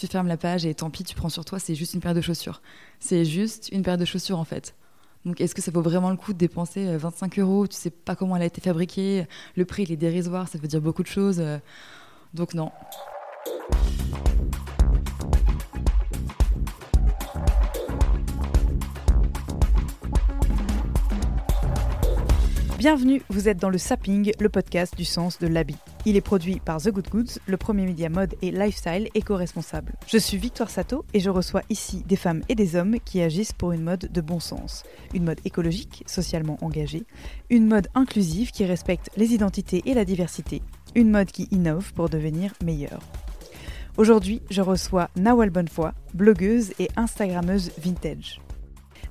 Tu fermes la page et tant pis, tu prends sur toi, c'est juste une paire de chaussures. C'est juste une paire de chaussures en fait. Donc est-ce que ça vaut vraiment le coup de dépenser euh, 25 euros? Tu sais pas comment elle a été fabriquée, le prix il est dérisoire, ça veut dire beaucoup de choses. euh, Donc non. Bienvenue, vous êtes dans le Sapping, le podcast du sens de l'habit. Il est produit par The Good Goods, le premier média mode et lifestyle éco-responsable. Je suis Victoire Sato et je reçois ici des femmes et des hommes qui agissent pour une mode de bon sens. Une mode écologique, socialement engagée. Une mode inclusive qui respecte les identités et la diversité. Une mode qui innove pour devenir meilleure. Aujourd'hui, je reçois Nawal Bonnefoy, blogueuse et Instagrammeuse vintage.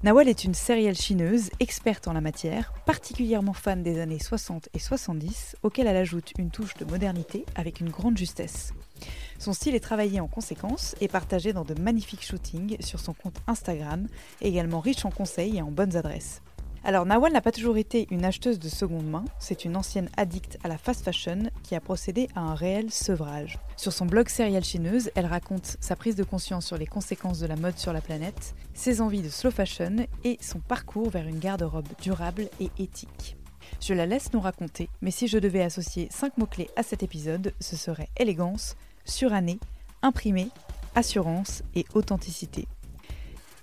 Nawal est une sérielle chineuse, experte en la matière, particulièrement fan des années 60 et 70, auxquelles elle ajoute une touche de modernité avec une grande justesse. Son style est travaillé en conséquence et partagé dans de magnifiques shootings sur son compte Instagram, également riche en conseils et en bonnes adresses. Alors Nawal n'a pas toujours été une acheteuse de seconde main, c'est une ancienne addicte à la fast fashion qui a procédé à un réel sevrage. Sur son blog Serial Chineuse, elle raconte sa prise de conscience sur les conséquences de la mode sur la planète, ses envies de slow fashion et son parcours vers une garde-robe durable et éthique. Je la laisse nous raconter, mais si je devais associer 5 mots-clés à cet épisode, ce serait élégance, surannée, imprimé, assurance et authenticité.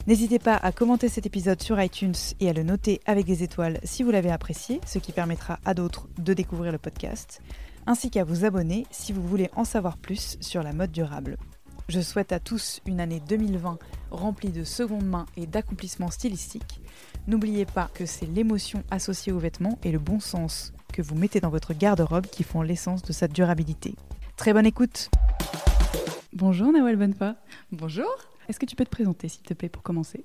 N'hésitez pas à commenter cet épisode sur iTunes et à le noter avec des étoiles si vous l'avez apprécié, ce qui permettra à d'autres de découvrir le podcast, ainsi qu'à vous abonner si vous voulez en savoir plus sur la mode durable. Je souhaite à tous une année 2020 remplie de seconde main et d'accomplissements stylistiques. N'oubliez pas que c'est l'émotion associée aux vêtements et le bon sens que vous mettez dans votre garde-robe qui font l'essence de sa durabilité. Très bonne écoute Bonjour Nawal Bonnefoy. Bonjour Est-ce que tu peux te présenter s'il te plaît pour commencer?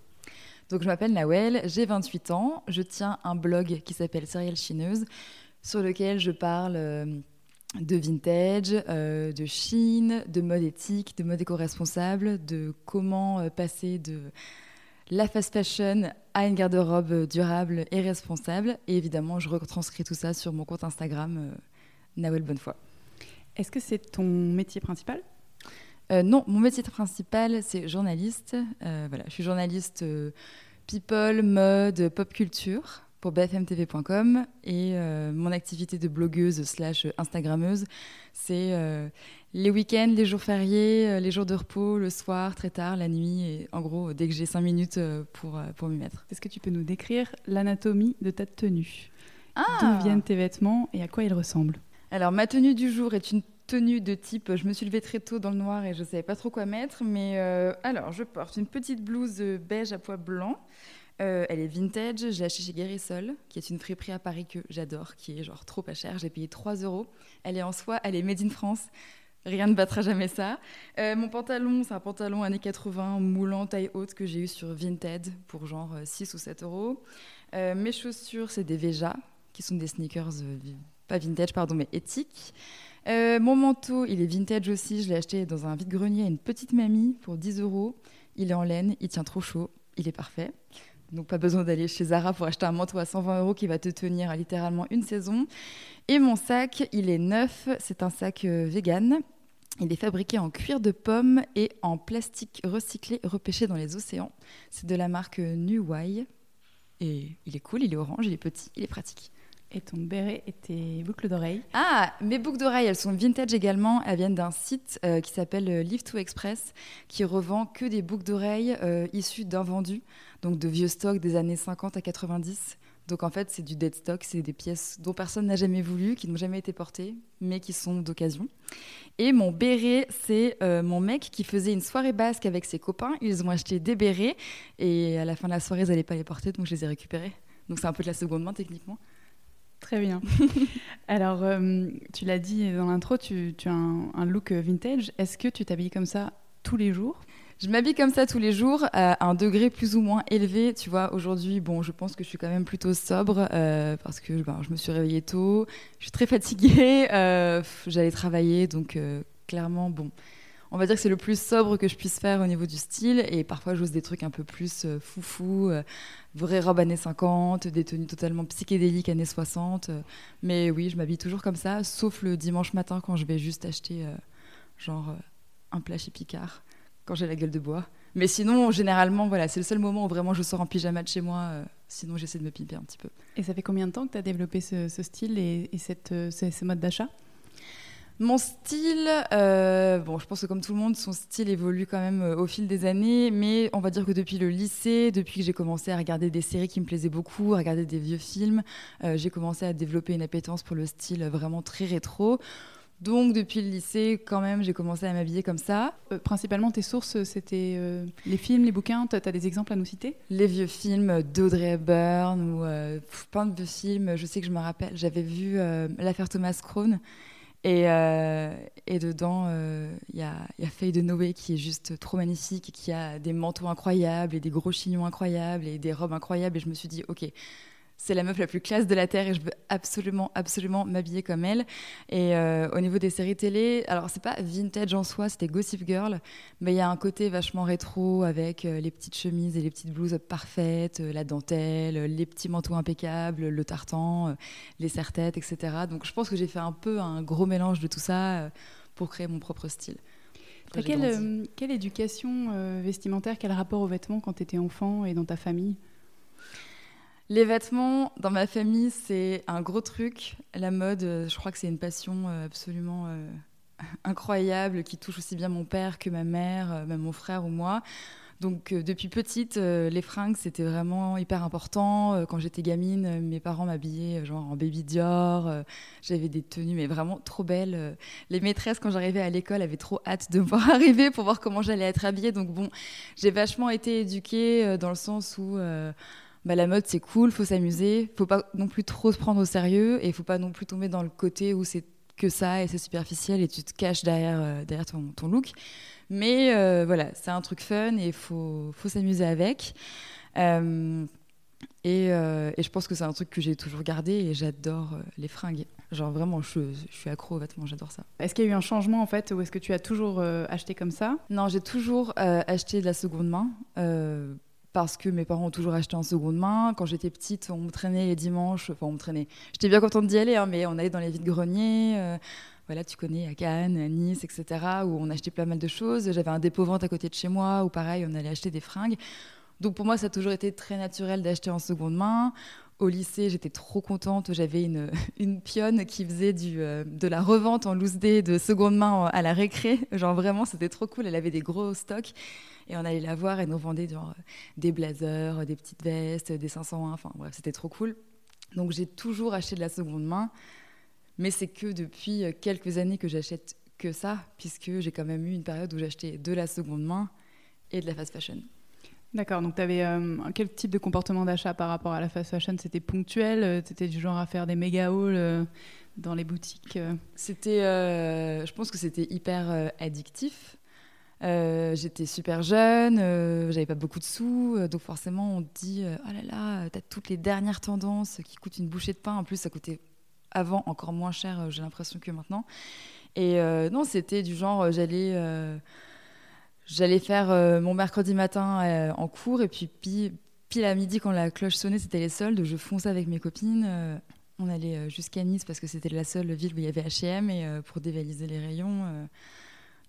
Donc je m'appelle Nawel, j'ai 28 ans, je tiens un blog qui s'appelle Serial Chineuse, sur lequel je parle euh, de vintage, euh, de Chine, de mode éthique, de mode éco-responsable, de comment euh, passer de la fast fashion à une garde-robe durable et responsable. Et évidemment, je retranscris tout ça sur mon compte Instagram, euh, Nawel Bonnefoy. Est-ce que c'est ton métier principal? Euh, non, mon métier principal, c'est journaliste. Euh, voilà, je suis journaliste euh, people, mode, pop culture pour bfmtv.com et mon activité de blogueuse slash instagrammeuse, c'est les week-ends, les jours fériés, les jours de repos, le soir, très tard, la nuit, et en gros, dès que j'ai cinq minutes pour, pour m'y mettre. Est-ce que tu peux nous décrire l'anatomie de ta tenue? Ah D'où viennent tes vêtements et à quoi ils ressemblent? Alors, ma tenue du jour est une tenue de type je me suis levée très tôt dans le noir et je ne savais pas trop quoi mettre. Mais euh, alors, je porte une petite blouse euh, beige à pois blanc. Euh, elle est vintage. Je l'ai achetée chez Guérissol, qui est une friperie à Paris que j'adore, qui est genre trop pas chère. J'ai payé 3 euros. Elle est en soie, elle est made in France. Rien ne battra jamais ça. Mon pantalon, c'est un pantalon années 80, moulant, taille haute, que j'ai eu sur Vinted pour genre euh, 6 ou 7 euros. Mes chaussures, c'est des Veja, qui sont des sneakers, pas vintage, pardon, mais éthiques. Euh, mon manteau, il est vintage aussi. Je l'ai acheté dans un vide-grenier à une petite mamie pour 10 euros. Il est en laine, il tient trop chaud, il est parfait. Donc pas besoin d'aller chez Zara pour acheter un manteau à 120 euros qui va te tenir littéralement une saison. Et mon sac, il est neuf. C'est un sac euh, vegan. Il est fabriqué en cuir de pomme et en plastique recyclé repêché dans les océans. C'est de la marque euh, Nuwai. Et il est cool, il est orange, il est petit, il est pratique. Et ton béret et tes boucles d'oreilles Ah, mes boucles d'oreilles, elles sont vintage également. Elles viennent d'un site euh, qui s'appelle euh, Live to Express, qui revend que des boucles d'oreilles euh, issues d'invendus, donc de vieux stocks des années 50 à 90. Donc en fait, c'est du dead stock, c'est des pièces dont personne n'a jamais voulu, qui n'ont jamais été portées, mais qui sont d'occasion. Et mon béret, c'est euh, mon mec qui faisait une soirée basque avec ses copains. Ils ont acheté des bérets et à la fin de la soirée, ils n'allaient pas les porter, donc je les ai récupérés. Donc c'est un peu de la seconde main techniquement. Très bien. Alors, euh, tu l'as dit dans l'intro, tu, as un, look vintage. Est-ce que tu t'habilles comme ça tous les jours? Je m'habille comme ça tous les jours à un degré plus ou moins élevé. Tu vois, aujourd'hui, bon, je pense que je suis quand même plutôt sobre euh, parce que ben, je me suis réveillée tôt, je suis très fatiguée, euh, j'allais travailler, donc clairement, bon, on va dire que c'est le plus sobre que je puisse faire au niveau du style. Et parfois, j'ose des trucs un peu plus euh, foufou, euh, vraies robes années 50, des tenues totalement psychédéliques années 60. Euh. mais oui, je m'habille toujours comme ça, sauf le dimanche matin quand je vais juste acheter genre un plat chez Picard, quand j'ai la gueule de bois. Mais sinon, généralement, voilà, c'est le seul moment où vraiment je sors en pyjama de chez moi. sinon, j'essaie de me pimper un petit peu. Et ça fait combien de temps que tu as développé ce, style et, cette, ce mode d'achat? Mon style, euh, bon, je pense que comme tout le monde, son style évolue quand même euh, au fil des années, mais on va dire que depuis le lycée, depuis que j'ai commencé à regarder des séries qui me plaisaient beaucoup, à regarder des vieux films, euh, j'ai commencé à développer une appétence pour le style vraiment très rétro. Donc depuis le lycée, quand même, j'ai commencé à m'habiller comme ça. principalement, tes sources, c'était les films, les bouquins Tu as des exemples à nous citer? Les vieux films d'Audrey Hepburn ou plein de vieux films. Je sais que je me rappelle, j'avais vu l'affaire Thomas Crown et, euh, et dedans, il euh, y, a, y, a, Faye de Noé qui est juste trop magnifique, qui a des manteaux incroyables et des gros chignons incroyables et des robes incroyables. Et je me suis dit, ok, c'est la meuf la plus classe de la Terre et je veux absolument, absolument m'habiller comme elle. Et euh, au niveau des séries télé, alors c'est pas vintage en soi, c'était Gossip Girl, mais il y a un côté vachement rétro avec euh, les petites chemises et les petites blouses parfaites, euh, la dentelle, les petits manteaux impeccables, le tartan, les serre-têtes, etc. Donc je pense que j'ai fait un peu un gros mélange de tout ça pour créer mon propre style. quelle, quelle, éducation vestimentaire, quel rapport aux vêtements quand tu étais enfant et dans ta famille? Les vêtements, dans ma famille, c'est un gros truc. La mode, euh, je crois que c'est une passion euh, absolument euh, incroyable qui touche aussi bien mon père que ma mère, même mon frère ou moi. Donc depuis petite, les fringues, c'était vraiment hyper important. quand j'étais gamine, mes parents m'habillaient genre en baby Dior. J'avais des tenues mais vraiment trop belles. les maîtresses, quand j'arrivais à l'école, avaient trop hâte de me voir arriver pour voir comment j'allais être habillée. Donc bon, j'ai vachement été éduquée dans le sens où bah, la mode c'est cool, faut s'amuser, faut pas non plus trop se prendre au sérieux et faut pas non plus tomber dans le côté où c'est que ça et c'est superficiel et tu te caches derrière, euh, derrière ton, ton, look. Mais euh, voilà, c'est un truc fun et il faut, faut s'amuser avec. Euh, et, et, je pense que c'est un truc que j'ai toujours gardé et j'adore les fringues. Genre vraiment, je, je, suis accro aux vêtements, j'adore ça. Est-ce qu'il y a eu un changement en fait ou est-ce que tu as toujours acheté comme ça? Non, j'ai toujours acheté de la seconde main parce que mes parents ont toujours acheté en seconde main. Quand j'étais petite, on me traînait les dimanches. Enfin, on me traînait. J'étais bien contente d'y aller, hein, mais on allait dans les vides-greniers. Euh, voilà, tu connais, à Cannes, à Nice, etc., où on achetait pas mal de choses. J'avais un dépôt-vente à côté de chez moi, où pareil, on allait acheter des fringues. Donc pour moi, ça a toujours été très naturel d'acheter en seconde main. Au lycée, j'étais trop contente. J'avais une, une pionne qui faisait du, euh, de la revente en loose day de seconde main à la récré. Genre vraiment, c'était trop cool. Elle avait des gros stocks. Et on allait la voir et nous vendait genre, des blazers, des petites vestes, des 501. Enfin bref, c'était trop cool. Donc j'ai toujours acheté de la seconde main. Mais c'est que depuis quelques années que j'achète que ça, puisque j'ai quand même eu une période où j'achetais de la seconde main et de la fast fashion. D'accord, donc tu avais euh, quel type de comportement d'achat par rapport à la fast fashion? C'était ponctuel euh, Tu étais du genre à faire des méga hauls euh, dans les boutiques C'était, je pense que c'était hyper addictif. Euh, j'étais super jeune, euh, j'avais pas beaucoup de sous, euh, donc forcément on te dit oh là là, t'as toutes les dernières tendances qui coûtent une bouchée de pain. En plus, ça coûtait avant encore moins cher, j'ai l'impression que maintenant. Et non, c'était du genre j'allais j'allais faire mon mercredi matin en cours et puis pile, à midi quand la cloche sonnait, c'était les soldes. Je fonçais avec mes copines. on allait jusqu'à Nice parce que c'était la seule ville où il y avait H&M et pour dévaliser les rayons.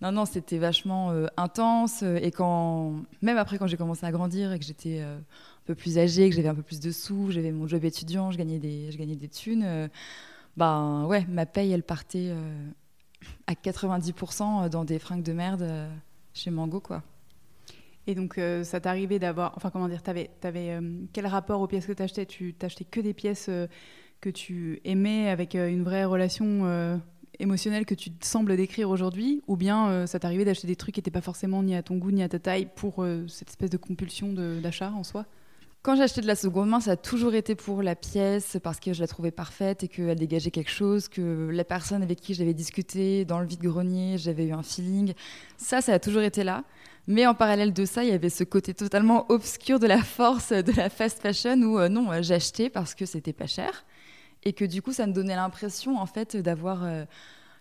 Non, non, c'était vachement euh, intense. Euh, et quand, même après, quand j'ai commencé à grandir et que j'étais euh, un peu plus âgée, que j'avais un peu plus de sous, j'avais mon job étudiant, je gagnais des, je gagnais des thunes, ben ouais, ma paye, elle partait à 90% dans des fringues de merde chez Mango, quoi. Et donc, ça t'arrivait d'avoir. Enfin, comment dire T'avais, avais, quel rapport aux pièces que t'achetais? Tu t'achetais que des pièces que tu aimais avec une vraie relation émotionnel que tu sembles décrire aujourd'hui, ou bien euh, ça t'arrivait d'acheter des trucs qui n'étaient pas forcément ni à ton goût ni à ta taille pour euh, cette espèce de compulsion d'achat en soi? Quand acheté de la seconde main, ça a toujours été pour la pièce, parce que je la trouvais parfaite et qu'elle dégageait quelque chose, que la personne avec qui j'avais discuté dans le vide-grenier, j'avais eu un feeling. Ça, ça a toujours été là. Mais en parallèle de ça, il y avait ce côté totalement obscur de la force de la fast fashion où euh, non, j'achetais parce que c'était pas cher et que du coup, ça me donnait l'impression en fait d'avoir euh,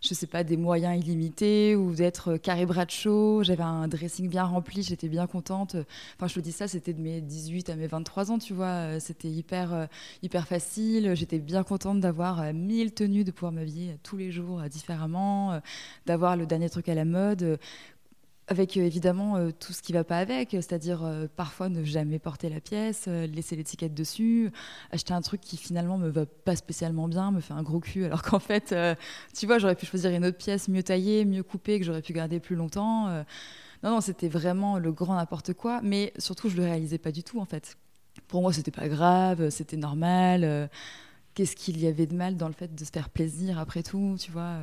je sais pas, des moyens illimités ou d'être carré bradshaw. J'avais un dressing bien rempli, j'étais bien contente. Enfin, je te dis ça, c'était de mes 18 à mes 23 ans, tu vois. C'était hyper, euh, hyper facile. J'étais bien contente d'avoir 1000 tenues, de pouvoir m'habiller tous les jours différemment, d'avoir le dernier truc à la mode avec euh, évidemment euh, tout ce qui va pas avec, c'est-à-dire euh, parfois ne jamais porter la pièce, laisser l'étiquette dessus, acheter un truc qui finalement me va pas spécialement bien, me fait un gros cul, alors qu'en fait, tu vois, j'aurais pu choisir une autre pièce mieux taillée, mieux coupée, que j'aurais pu garder plus longtemps. non, non, c'était vraiment le grand n'importe quoi, mais surtout, je le réalisais pas du tout en fait. Pour moi, c'était pas grave, c'était normal. Qu'est-ce qu'il y avait de mal dans le fait de se faire plaisir après tout, tu vois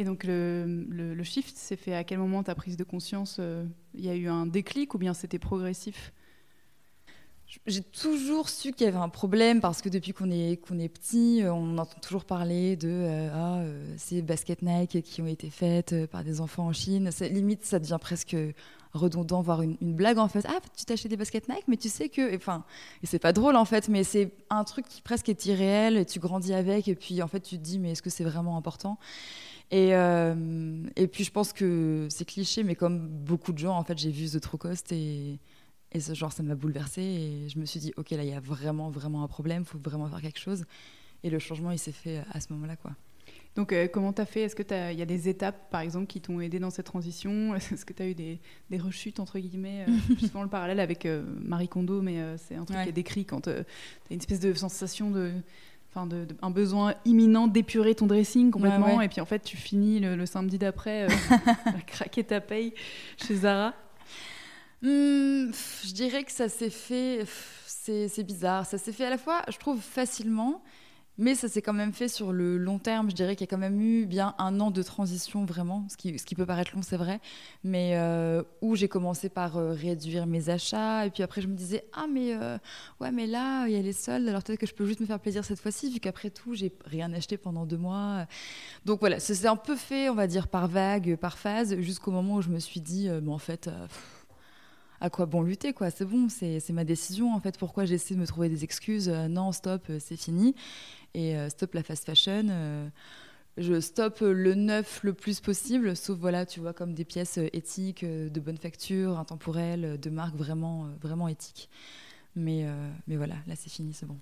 et donc le, le, shift s'est fait à quel moment ta prise de conscience euh, Il y a eu un déclic ou bien c'était progressif? J'ai toujours su qu'il y avait un problème parce que depuis qu'on est, qu'on est petit, euh, on entend toujours parler de euh, ah, ces baskets Nike qui ont été faites par des enfants en Chine. Limite, ça devient presque redondant, voire une, blague en fait. Ah, tu t'achètes des baskets Nike, mais tu sais que. Enfin, et c'est pas drôle en fait, mais c'est un truc qui presque est irréel et tu grandis avec et puis en fait tu te dis, mais est-ce que c'est vraiment important? Et, euh, et puis je pense que c'est cliché, mais comme beaucoup de gens, en fait, j'ai vu The True Cost et, et ce genre, ça m'a bouleversée. Et je me suis dit, ok, là, il y a vraiment, vraiment un problème, il faut vraiment faire quelque chose. Et le changement, il s'est fait à ce moment-là, quoi. Donc, euh, comment tu as fait? Est-ce qu'il y a des étapes, par exemple, qui t'ont aidé dans cette transition? Est-ce que tu as eu des, des, rechutes, entre guillemets euh, Justement, le parallèle avec Marie Kondo, mais c'est un truc qui est décrit quand tu as une espèce de sensation de enfin de, un besoin imminent d'épurer ton dressing complètement. Et puis en fait tu finis le, samedi d'après euh, à craquer ta paye chez Zara. Hmm, je dirais que ça s'est fait c'est bizarre. Ça s'est fait à la fois je trouve facilement mais ça s'est quand même fait sur le long terme. Je dirais qu'il y a quand même eu bien un an de transition, vraiment, ce qui, peut paraître long, c'est vrai, mais euh, où j'ai commencé par euh, réduire mes achats. Et puis après, je me disais, ah, mais, euh, ouais, mais là, il y a les soldes, alors peut-être que je peux juste me faire plaisir cette fois-ci, vu qu'après tout, j'ai rien acheté pendant deux mois. Donc voilà, ça s'est un peu fait, on va dire, par vague, par phase, jusqu'au moment où je me suis dit, mais en fait, à quoi bon lutter quoi? C'est bon, c'est ma décision en fait. Pourquoi j'essaie de me trouver des excuses? Non, stop, c'est fini et euh, stop la fast fashion. Euh, je stoppe le neuf le plus possible, sauf voilà, tu vois, comme des pièces euh, éthiques, de bonne facture, intemporelles, de marques vraiment, vraiment éthiques. Mais, mais voilà, là c'est fini, c'est bon.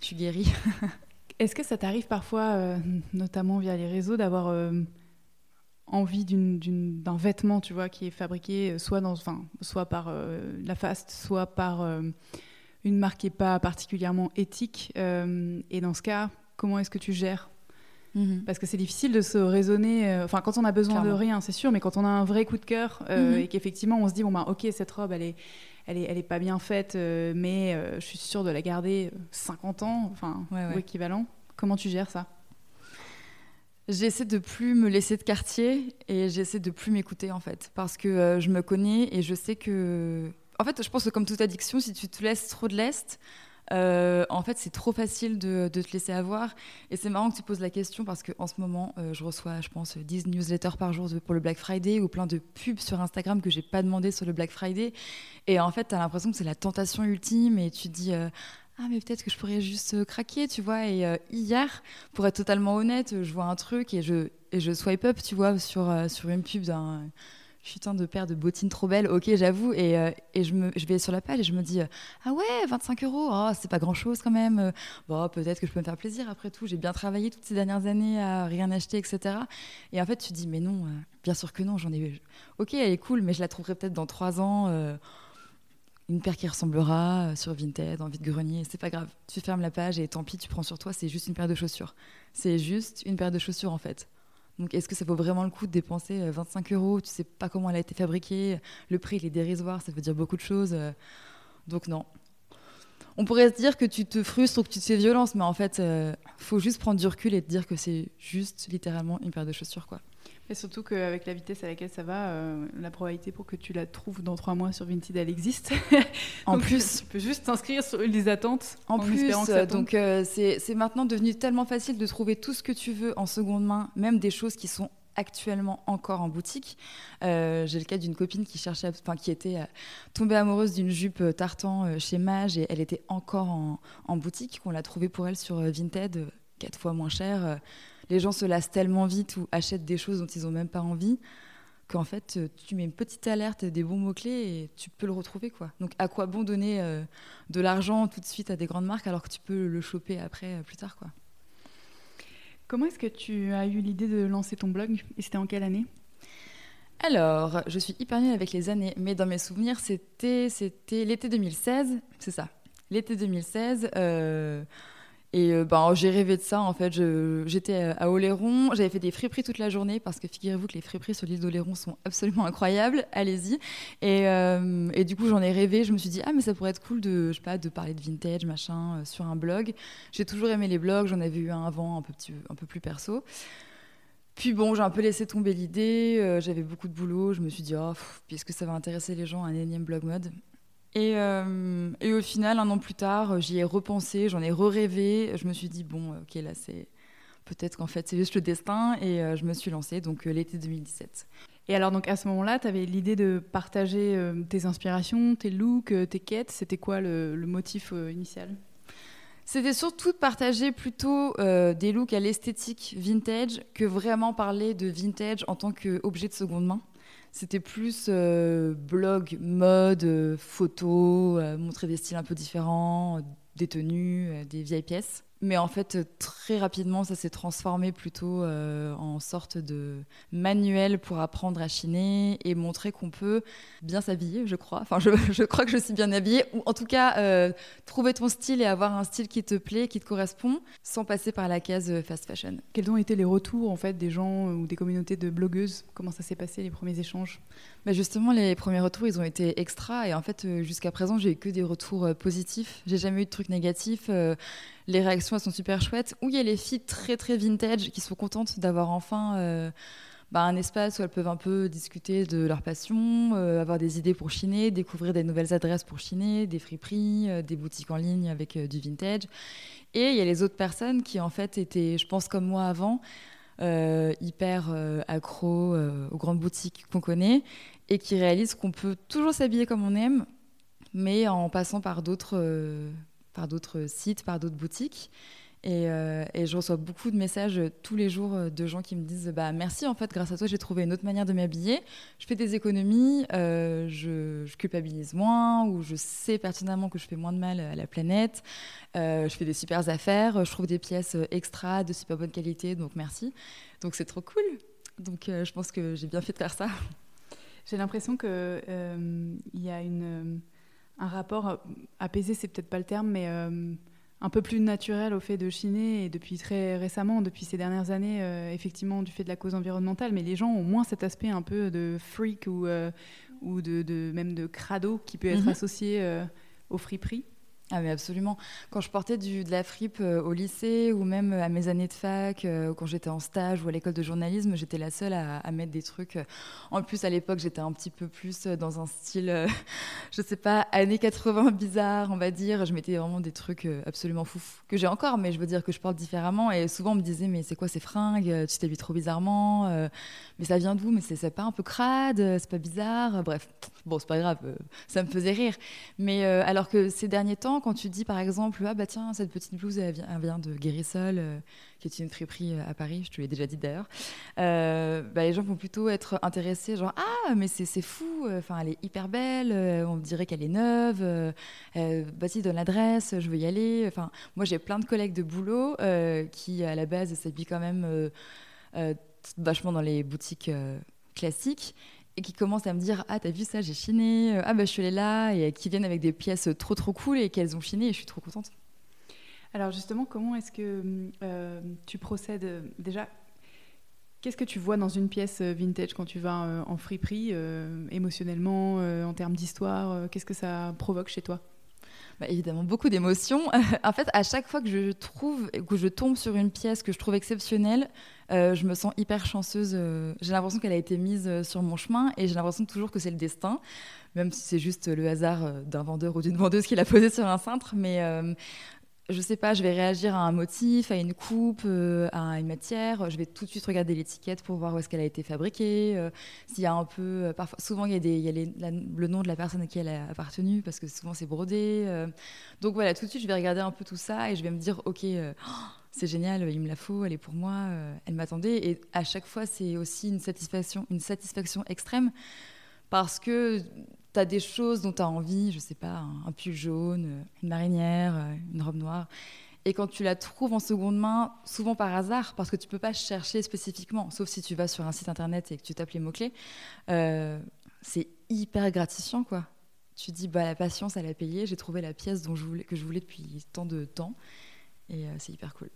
Je suis guérie. Est-ce que ça t'arrive parfois, notamment via les réseaux, d'avoir envie d'un vêtement, tu vois, qui est fabriqué soit, dans, soit par la fast, soit par une marque qui n'est pas particulièrement éthique. Euh, et dans ce cas, comment est-ce que tu gères? Mhm. Parce que c'est difficile de se raisonner. Euh, enfin, quand on a besoin de rien, c'est sûr, mais quand on a un vrai coup de cœur euh, mhm. et qu'effectivement on se dit bon bah ok cette robe elle est elle est, elle est pas bien faite, mais je suis sûre de la garder 50 ans, enfin ou équivalent. Comment tu gères ça? J'essaie de plus me laisser de quartier et j'essaie de plus m'écouter en fait parce que je me connais et je sais que en fait, je pense que comme toute addiction, si tu te laisses trop de l'est, euh, en fait, c'est trop facile de, te laisser avoir. Et c'est marrant que tu poses la question parce qu'en ce moment, euh, je reçois, je pense, 10 newsletters par jour pour le Black Friday ou plein de pubs sur Instagram que j'ai pas demandé sur le Black Friday. Et en fait, tu as l'impression que c'est la tentation ultime et tu dis. Euh, ah mais peut-être que je pourrais juste craquer, tu vois. Et hier, pour être totalement honnête, je vois un truc et je, et je swipe up, tu vois, sur, sur une pub d'un putain de paire de bottines trop belles, ok, j'avoue. Et, euh, je, vais sur la page et je me dis, euh, ah ouais, 25 euros, oh, c'est pas grand chose quand même. Bon, peut-être que je peux me faire plaisir après tout. J'ai bien travaillé toutes ces dernières années à rien acheter, etc. Et en fait, tu te dis, mais non, euh, bien sûr que non, j'en ai. Ok, elle est cool, mais je la trouverai peut-être dans trois ans. une paire qui ressemblera sur Vinted, en vide-grenier, c'est pas grave. Tu fermes la page et tant pis, tu prends sur toi, c'est juste une paire de chaussures. C'est juste une paire de chaussures en fait. Donc, est-ce que ça vaut vraiment le coup de dépenser 25 euh, euros? Tu sais pas comment elle a été fabriquée, le prix il est dérisoire, ça veut dire beaucoup de choses. Euh. Donc non. On pourrait se dire que tu te frustres ou que tu te fais violence, mais en fait, euh, faut juste prendre du recul et te dire que c'est juste littéralement une paire de chaussures, quoi. Et surtout qu'avec la vitesse à laquelle ça va, euh, la probabilité pour que tu la trouves dans trois mois sur Vinted, elle existe. en plus, tu peux juste t'inscrire sur les attentes. En, plus, donc euh, c'est maintenant devenu tellement facile de trouver tout ce que tu veux en seconde main, même des choses qui sont actuellement encore en boutique. Euh, j'ai le cas d'une copine qui cherchait, enfin qui était tombée amoureuse d'une jupe tartan chez Mage et elle était encore en, en boutique. qu'on l'a trouvée pour elle sur Vinted, quatre fois moins cher les gens se lassent tellement vite ou achètent des choses dont ils n'ont même pas envie qu'en fait, euh, tu mets une petite alerte, des bons mots-clés et tu peux le retrouver. quoi. Donc, à quoi bon donner euh, de l'argent tout de suite à des grandes marques alors que tu peux le choper après, euh, plus tard quoi? Comment est-ce que tu as eu l'idée de lancer ton blog Et c'était en quelle année? Alors, je suis hyper nulle avec les années, mais dans mes souvenirs, c'était, c'était l'été 2016, c'est ça. L'été 2016, et euh, ben, j'ai rêvé de ça, en fait. J'étais à Oléron, j'avais fait des friperies toute la journée, parce que figurez-vous que les friperies sur l'île d'Oléron sont absolument incroyables, allez-y. Et, euh, et, du coup, j'en ai rêvé, je me suis dit, ah, mais ça pourrait être cool de, je sais de parler de vintage, machin, euh, sur un blog. J'ai toujours aimé les blogs, j'en avais eu un avant, un peu, petit, un peu plus perso. Puis bon, j'ai un peu laissé tomber l'idée, j'avais beaucoup de boulot, je me suis dit, oh, est-ce que ça va intéresser les gens, un énième blog mode? Et, euh, et, au final, un an plus tard, j'y ai repensé, j'en ai re-rêvé. Je me suis dit, bon, ok, là, c'est peut-être qu'en fait, c'est juste le destin. Et euh, je me suis lancée, donc euh, l'été 2017. Et alors, donc à ce moment-là, tu avais l'idée de partager tes inspirations, tes looks, tes quêtes. C'était quoi le, le motif initial? C'était surtout de partager plutôt des looks à l'esthétique vintage que vraiment parler de vintage en tant qu'objet de seconde main. C'était plus euh, blog, mode, euh, photo, euh, montrer des styles un peu différents, des tenues, des vieilles pièces. Mais en fait, très rapidement, ça s'est transformé plutôt euh, en sorte de manuel pour apprendre à chiner et montrer qu'on peut bien s'habiller, je crois. Enfin, je, crois que je suis bien habillée. Ou en tout cas, euh, trouver ton style et avoir un style qui te plaît, qui te correspond, sans passer par la case euh, fast fashion. Quels ont été les retours en fait des gens ou des communautés de blogueuses? Comment ça s'est passé les premiers échanges? Bah Justement, les premiers retours, ils ont été extra. Et en fait, jusqu'à présent, j'ai eu que des retours positifs. J'ai jamais eu de trucs négatifs les réactions elles sont super chouettes. Ou il y a les filles très très vintage qui sont contentes d'avoir enfin euh, bah, un espace où elles peuvent un peu discuter de leur passion, euh, avoir des idées pour chiner, découvrir des nouvelles adresses pour chiner, des friperies, euh, des boutiques en ligne avec du vintage. Et il y a les autres personnes qui en fait étaient, je pense comme moi avant, hyper accro aux grandes boutiques qu'on connaît et qui réalisent qu'on peut toujours s'habiller comme on aime, mais en passant par d'autres par d'autres sites, par d'autres boutiques. Euh, et, je reçois beaucoup de messages tous les jours euh, de gens qui me disent bah, Merci, en fait, grâce à toi, j'ai trouvé une autre manière de m'habiller. Je fais des économies, euh, je, culpabilise moins, ou je sais pertinemment que je fais moins de mal à la planète. je fais des super affaires, je trouve des pièces extra de super bonne qualité, donc merci. Donc c'est trop cool. Donc je pense que j'ai bien fait de faire ça. J'ai l'impression qu'il il y a une un rapport euh, apaisé, c'est peut-être pas le terme, mais euh, un peu plus naturel au fait de chiner. Et depuis très récemment, depuis ces dernières années, euh, effectivement, du fait de la cause environnementale, mais les gens ont moins cet aspect un peu de freak ou, ou de, même de crado qui peut être mhm. associé au friperie. Ah mais absolument. Quand je portais de la fripe euh, au lycée ou même à mes années de fac, euh, quand j'étais en stage ou à l'école de journalisme, j'étais la seule à, mettre des trucs. Euh, en plus, à l'époque, j'étais un petit peu plus dans un style, je sais pas, années 80 bizarre, on va dire. Je mettais vraiment des trucs absolument fous que j'ai encore, mais je veux dire que je porte différemment. Et souvent, on me disait, mais c'est quoi ces fringues Tu t'habilles trop bizarrement. mais ça vient d'où? Mais c'est pas un peu crade C'est pas bizarre Bref, bon, c'est pas grave. ça me faisait rire. Mais alors que ces derniers temps, quand tu dis par exemple, ah bah tiens, cette petite blouse, elle vient, de Guérissol, euh, qui est une friperie euh, à Paris, je te l'ai déjà dit d'ailleurs, euh, bah, les gens vont plutôt être intéressés, genre, ah, mais c'est fou, enfin, elle est hyper belle, on dirait qu'elle est neuve, vas-y, donne l'adresse, je veux y aller. Enfin, moi, j'ai plein de collègues de boulot qui, à la base, s'habillent quand même vachement dans les boutiques classiques et qui commencent à me dire ah t'as vu ça j'ai chiné euh, ah bah je suis allée là et qui viennent avec des pièces trop trop cool et qu'elles ont chiné et je suis trop contente. Alors justement comment est-ce que euh, tu procèdes euh, déjà Qu'est-ce que tu vois dans une pièce vintage quand tu vas en friperie, émotionnellement, en termes d'histoire Qu'est-ce que ça provoque chez toi? Bah, évidemment beaucoup d'émotions. en fait, à chaque fois que je trouve, que je tombe sur une pièce que je trouve exceptionnelle, euh, je me sens hyper chanceuse. euh, j'ai l'impression qu'elle a été mise euh, sur mon chemin et j'ai l'impression toujours que c'est le destin, même si c'est juste le hasard d'un vendeur ou d'une vendeuse qui l'a posé sur un cintre. Mais euh, je sais pas, je vais réagir à un motif, à une coupe, à une matière. Je vais tout de suite regarder l'étiquette pour voir où est-ce qu'elle a été fabriquée. S'il y a un peu, souvent il y a, le nom de la personne à qui elle a appartenu parce que souvent c'est brodé. donc voilà, tout de suite je vais regarder un peu tout ça et je vais me dire ok, c'est génial, il me la faut, elle est pour moi, euh, elle m'attendait. Et à chaque fois c'est aussi une satisfaction, une satisfaction extrême parce que tu as des choses dont tu as envie, je sais pas, un, pull jaune, une marinière, euh, une robe noire. Et quand tu la trouves en seconde main, souvent par hasard, parce que tu peux pas chercher spécifiquement, sauf si tu vas sur un site internet et que tu tapes les mots-clés, euh, c'est hyper gratifiant, quoi. Tu dis, bah, la patience, elle a payé, j'ai trouvé la pièce dont je voulais, que je voulais depuis tant de temps, et c'est hyper cool.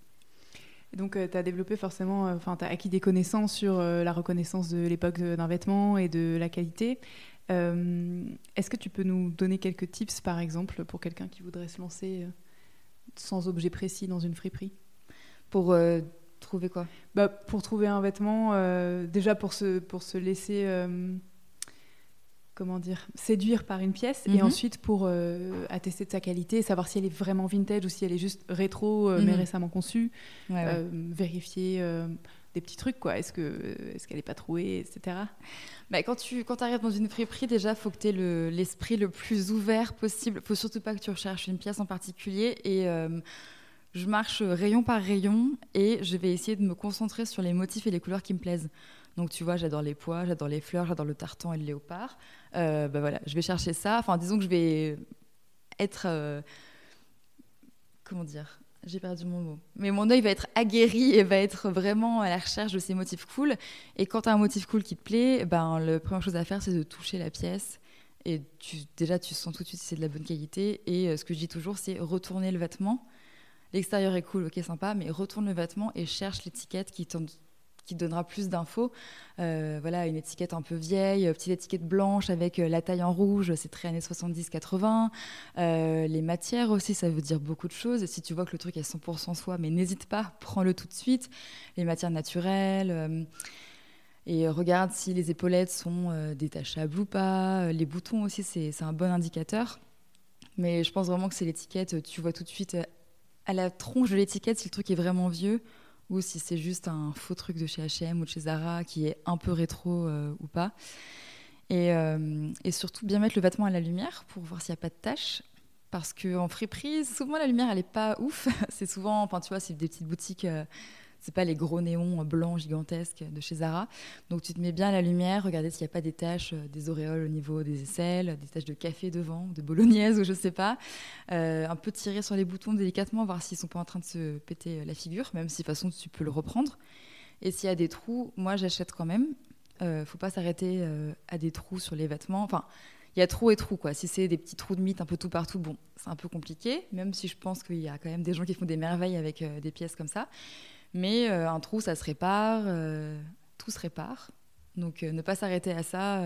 Et donc, tu as développé forcément, euh, enfin, tu as acquis des connaissances sur euh, la reconnaissance de l'époque d'un vêtement et de la qualité. Euh, Est-ce que tu peux nous donner quelques tips, par exemple, pour quelqu'un qui voudrait se lancer euh, sans objet précis dans une friperie? Pour euh, trouver quoi? Bah, Pour trouver un vêtement, euh, déjà pour se, pour se laisser, euh, comment dire, séduire par une pièce, et Mhm. ensuite pour euh, attester de sa qualité, savoir si elle est vraiment vintage ou si elle est juste rétro, euh, mais Mhm. récemment conçue. Ouais, ouais. euh, vérifier des petits trucs, quoi. Est-ce que est-ce qu'elle n'est pas trouée, etc. Bah, quand tu quand arrives dans une friperie, déjà, faut que tu aies l'esprit le, plus ouvert possible. faut surtout pas que tu recherches une pièce en particulier. Et je marche rayon par rayon et je vais essayer de me concentrer sur les motifs et les couleurs qui me plaisent. Donc, tu vois, j'adore les pois, j'adore les fleurs, j'adore le tartan et le léopard. Euh, bah, voilà, je vais chercher ça. Enfin, disons que je vais être. euh, comment dire j'ai perdu mon mot. Mais mon œil va être aguerri et va être vraiment à la recherche de ces motifs cool. Et quand tu as un motif cool qui te plaît, ben, la première chose à faire, c'est de toucher la pièce. Et tu, déjà, tu sens tout de suite si c'est de la bonne qualité. Et euh, ce que je dis toujours, c'est retourner le vêtement. L'extérieur est cool, ok, sympa, mais retourne le vêtement et cherche l'étiquette qui, te donnera plus d'infos. Euh, voilà, une étiquette un peu vieille, petite étiquette blanche avec euh, la taille en rouge, c'est très années 70-80. Euh, les matières aussi, ça veut dire beaucoup de choses. Si tu vois que le truc est 100% soie, mais n'hésite pas, prends-le tout de suite. Les matières naturelles. et regarde si les épaulettes sont détachables ou pas. Les boutons aussi, c'est un bon indicateur. Mais je pense vraiment que c'est l'étiquette. Tu vois tout de suite à la tronche de l'étiquette si le truc est vraiment vieux ou si c'est juste un faux truc de chez H&M ou de chez Zara qui est un peu rétro euh, ou pas. Et, euh, et surtout bien mettre le vêtement à la lumière pour voir s'il n'y a pas de taches. Parce qu'en friperie, souvent la lumière, elle n'est pas ouf. c'est souvent, enfin tu vois, c'est des petites boutiques, euh, c'est pas les gros néons blancs gigantesques de chez Zara. Donc tu te mets bien à la lumière, regarder s'il n'y a pas des taches, euh, des auréoles au niveau des aisselles, des taches de café devant, de bolognaise ou je sais pas. Euh, un peu tirer sur les boutons délicatement, voir s'ils sont pas en train de se péter euh, la figure, même si de toute façon tu peux le reprendre. Et s'il y a des trous, moi j'achète quand même. Euh, faut pas s'arrêter à des trous sur les vêtements. Enfin, il y a trous et trous quoi. Si c'est des petits trous de mythe un peu tout partout, bon, c'est un peu compliqué. Même si je pense qu'il y a quand même des gens qui font des merveilles avec des pièces comme ça. Mais euh, un trou, ça se répare, euh, tout se répare. Donc euh, ne pas s'arrêter à ça.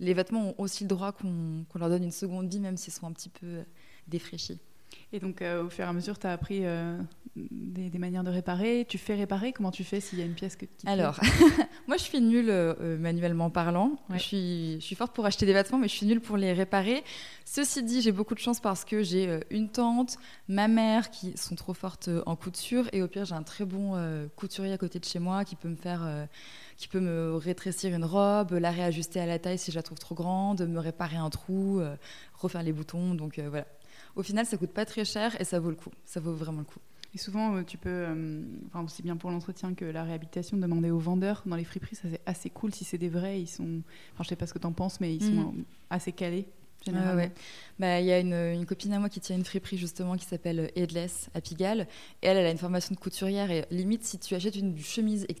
les vêtements ont aussi le droit qu'on leur donne une seconde vie, même s'ils sont un petit peu défraîchis. Et donc, euh, au fur et à mesure, tu as appris euh, des, des manières de réparer. Tu fais réparer Comment tu fais s'il y a une pièce que, plaît Alors, moi je suis nulle euh, manuellement parlant. Ouais. Je, suis, je suis forte pour acheter des vêtements, mais je suis nulle pour les réparer. Ceci dit, j'ai beaucoup de chance parce que j'ai une tante, ma mère qui sont trop fortes en couture, et au pire j'ai un très bon couturier à côté de chez moi qui peut me faire, qui peut me rétrécir une robe, la réajuster à la taille si je la trouve trop grande, me réparer un trou, euh, refaire les boutons. Donc euh, voilà. Au final, ça coûte pas très cher et ça vaut le coup. Ça vaut vraiment le coup. Et souvent, euh, tu peux, euh, enfin, aussi bien pour l'entretien que la réhabilitation, demander aux vendeurs dans les friperies, ça c'est assez cool. Si c'est des vrais, ils sont, enfin, je sais pas ce que tu en penses, mais ils sont euh, assez calés. Ouais. Bah, Il y a une, une copine à moi qui tient une friperie justement qui s'appelle Headless à Pigalle. Et elle, elle a une formation de couturière. Et limite, si tu achètes une chemise et que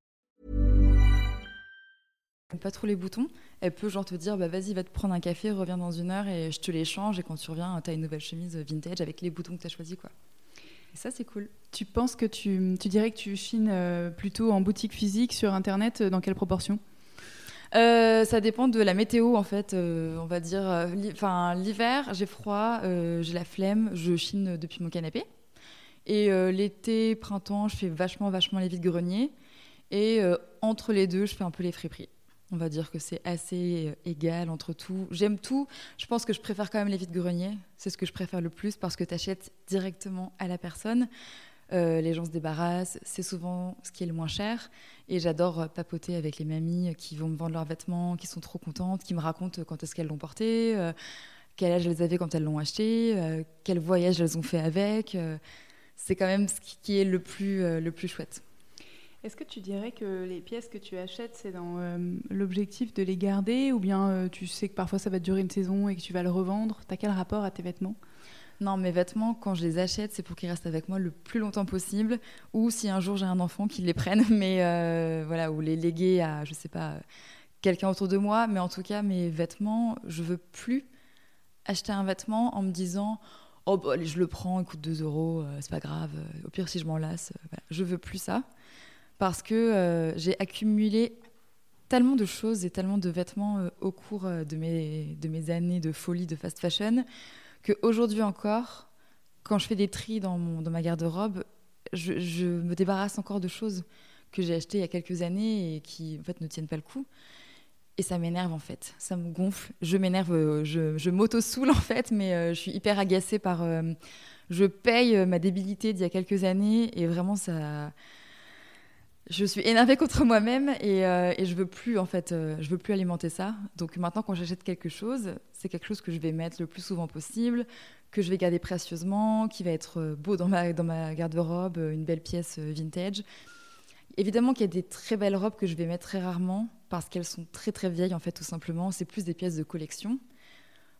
pas trop les boutons, elle peut genre te dire bah vas-y va te prendre un café, reviens dans une heure et je te les change et quand tu reviens t'as une nouvelle chemise vintage avec les boutons que t'as choisi quoi. Et ça c'est cool. Tu penses que tu, tu dirais que tu chines euh, plutôt en boutique physique sur internet euh, dans quelle proportion? Euh, ça dépend de la météo en fait, euh, on va dire. Enfin l'hiver j'ai froid, euh, j'ai la flemme, je chine depuis mon canapé. Et l'été, printemps, je fais vachement vachement les vides greniers. Et entre les deux, je fais un peu les friperies. On va dire que c'est assez euh, égal entre tout. J'aime tout. Je pense que je préfère quand même les vides greniers. C'est ce que je préfère le plus parce que tu achètes directement à la personne. Euh, les gens se débarrassent. C'est souvent ce qui est le moins cher. Et j'adore euh, papoter avec les mamies qui vont me vendre leurs vêtements, qui sont trop contentes, qui me racontent quand est-ce qu'elles l'ont porté, quel âge elles avaient quand elles l'ont acheté, quel voyage elles ont fait avec. c'est quand même ce qui- est le plus, le plus chouette. Est-ce que tu dirais que les pièces que tu achètes, c'est dans euh, l'objectif de les garder ou bien euh, tu sais que parfois ça va durer une saison et que tu vas le revendre? T'as quel rapport à tes vêtements? Non, mes vêtements, quand je les achète, c'est pour qu'ils restent avec moi le plus longtemps possible, ou si un jour j'ai un enfant, qu'ils les prennent, mais euh, voilà, ou les léguer à, je sais pas, quelqu'un autour de moi. Mais en tout cas, mes vêtements, je veux plus acheter un vêtement en me disant, oh bah, je le prends, il coûte 2 euros, euh, c'est pas grave. Au pire, si je m'en lasse, euh, voilà. je veux plus ça, parce que euh, j'ai accumulé tellement de choses et tellement de vêtements euh, au cours euh, de mes, années de folie de fast fashion qu'aujourd'hui encore, quand je fais des tris dans, ma garde-robe, je, me débarrasse encore de choses que j'ai achetées il y a quelques années et qui en fait ne tiennent pas le coup. Et ça m'énerve en fait, ça me gonfle. Je m'énerve, je, m'auto-soule en fait, mais je suis hyper agacée par. je paye ma débilité d'il y a quelques années et vraiment ça. Je suis énervée contre moi-même et, euh, je veux plus en fait, euh, je veux plus alimenter ça. Donc maintenant, quand j'achète quelque chose, c'est quelque chose que je vais mettre le plus souvent possible, que je vais garder précieusement, qui va être euh, beau dans ma, garde-robe, une belle pièce vintage. Évidemment qu'il y a des très belles robes que je vais mettre très rarement parce qu'elles sont très très vieilles en fait tout simplement. C'est plus des pièces de collection.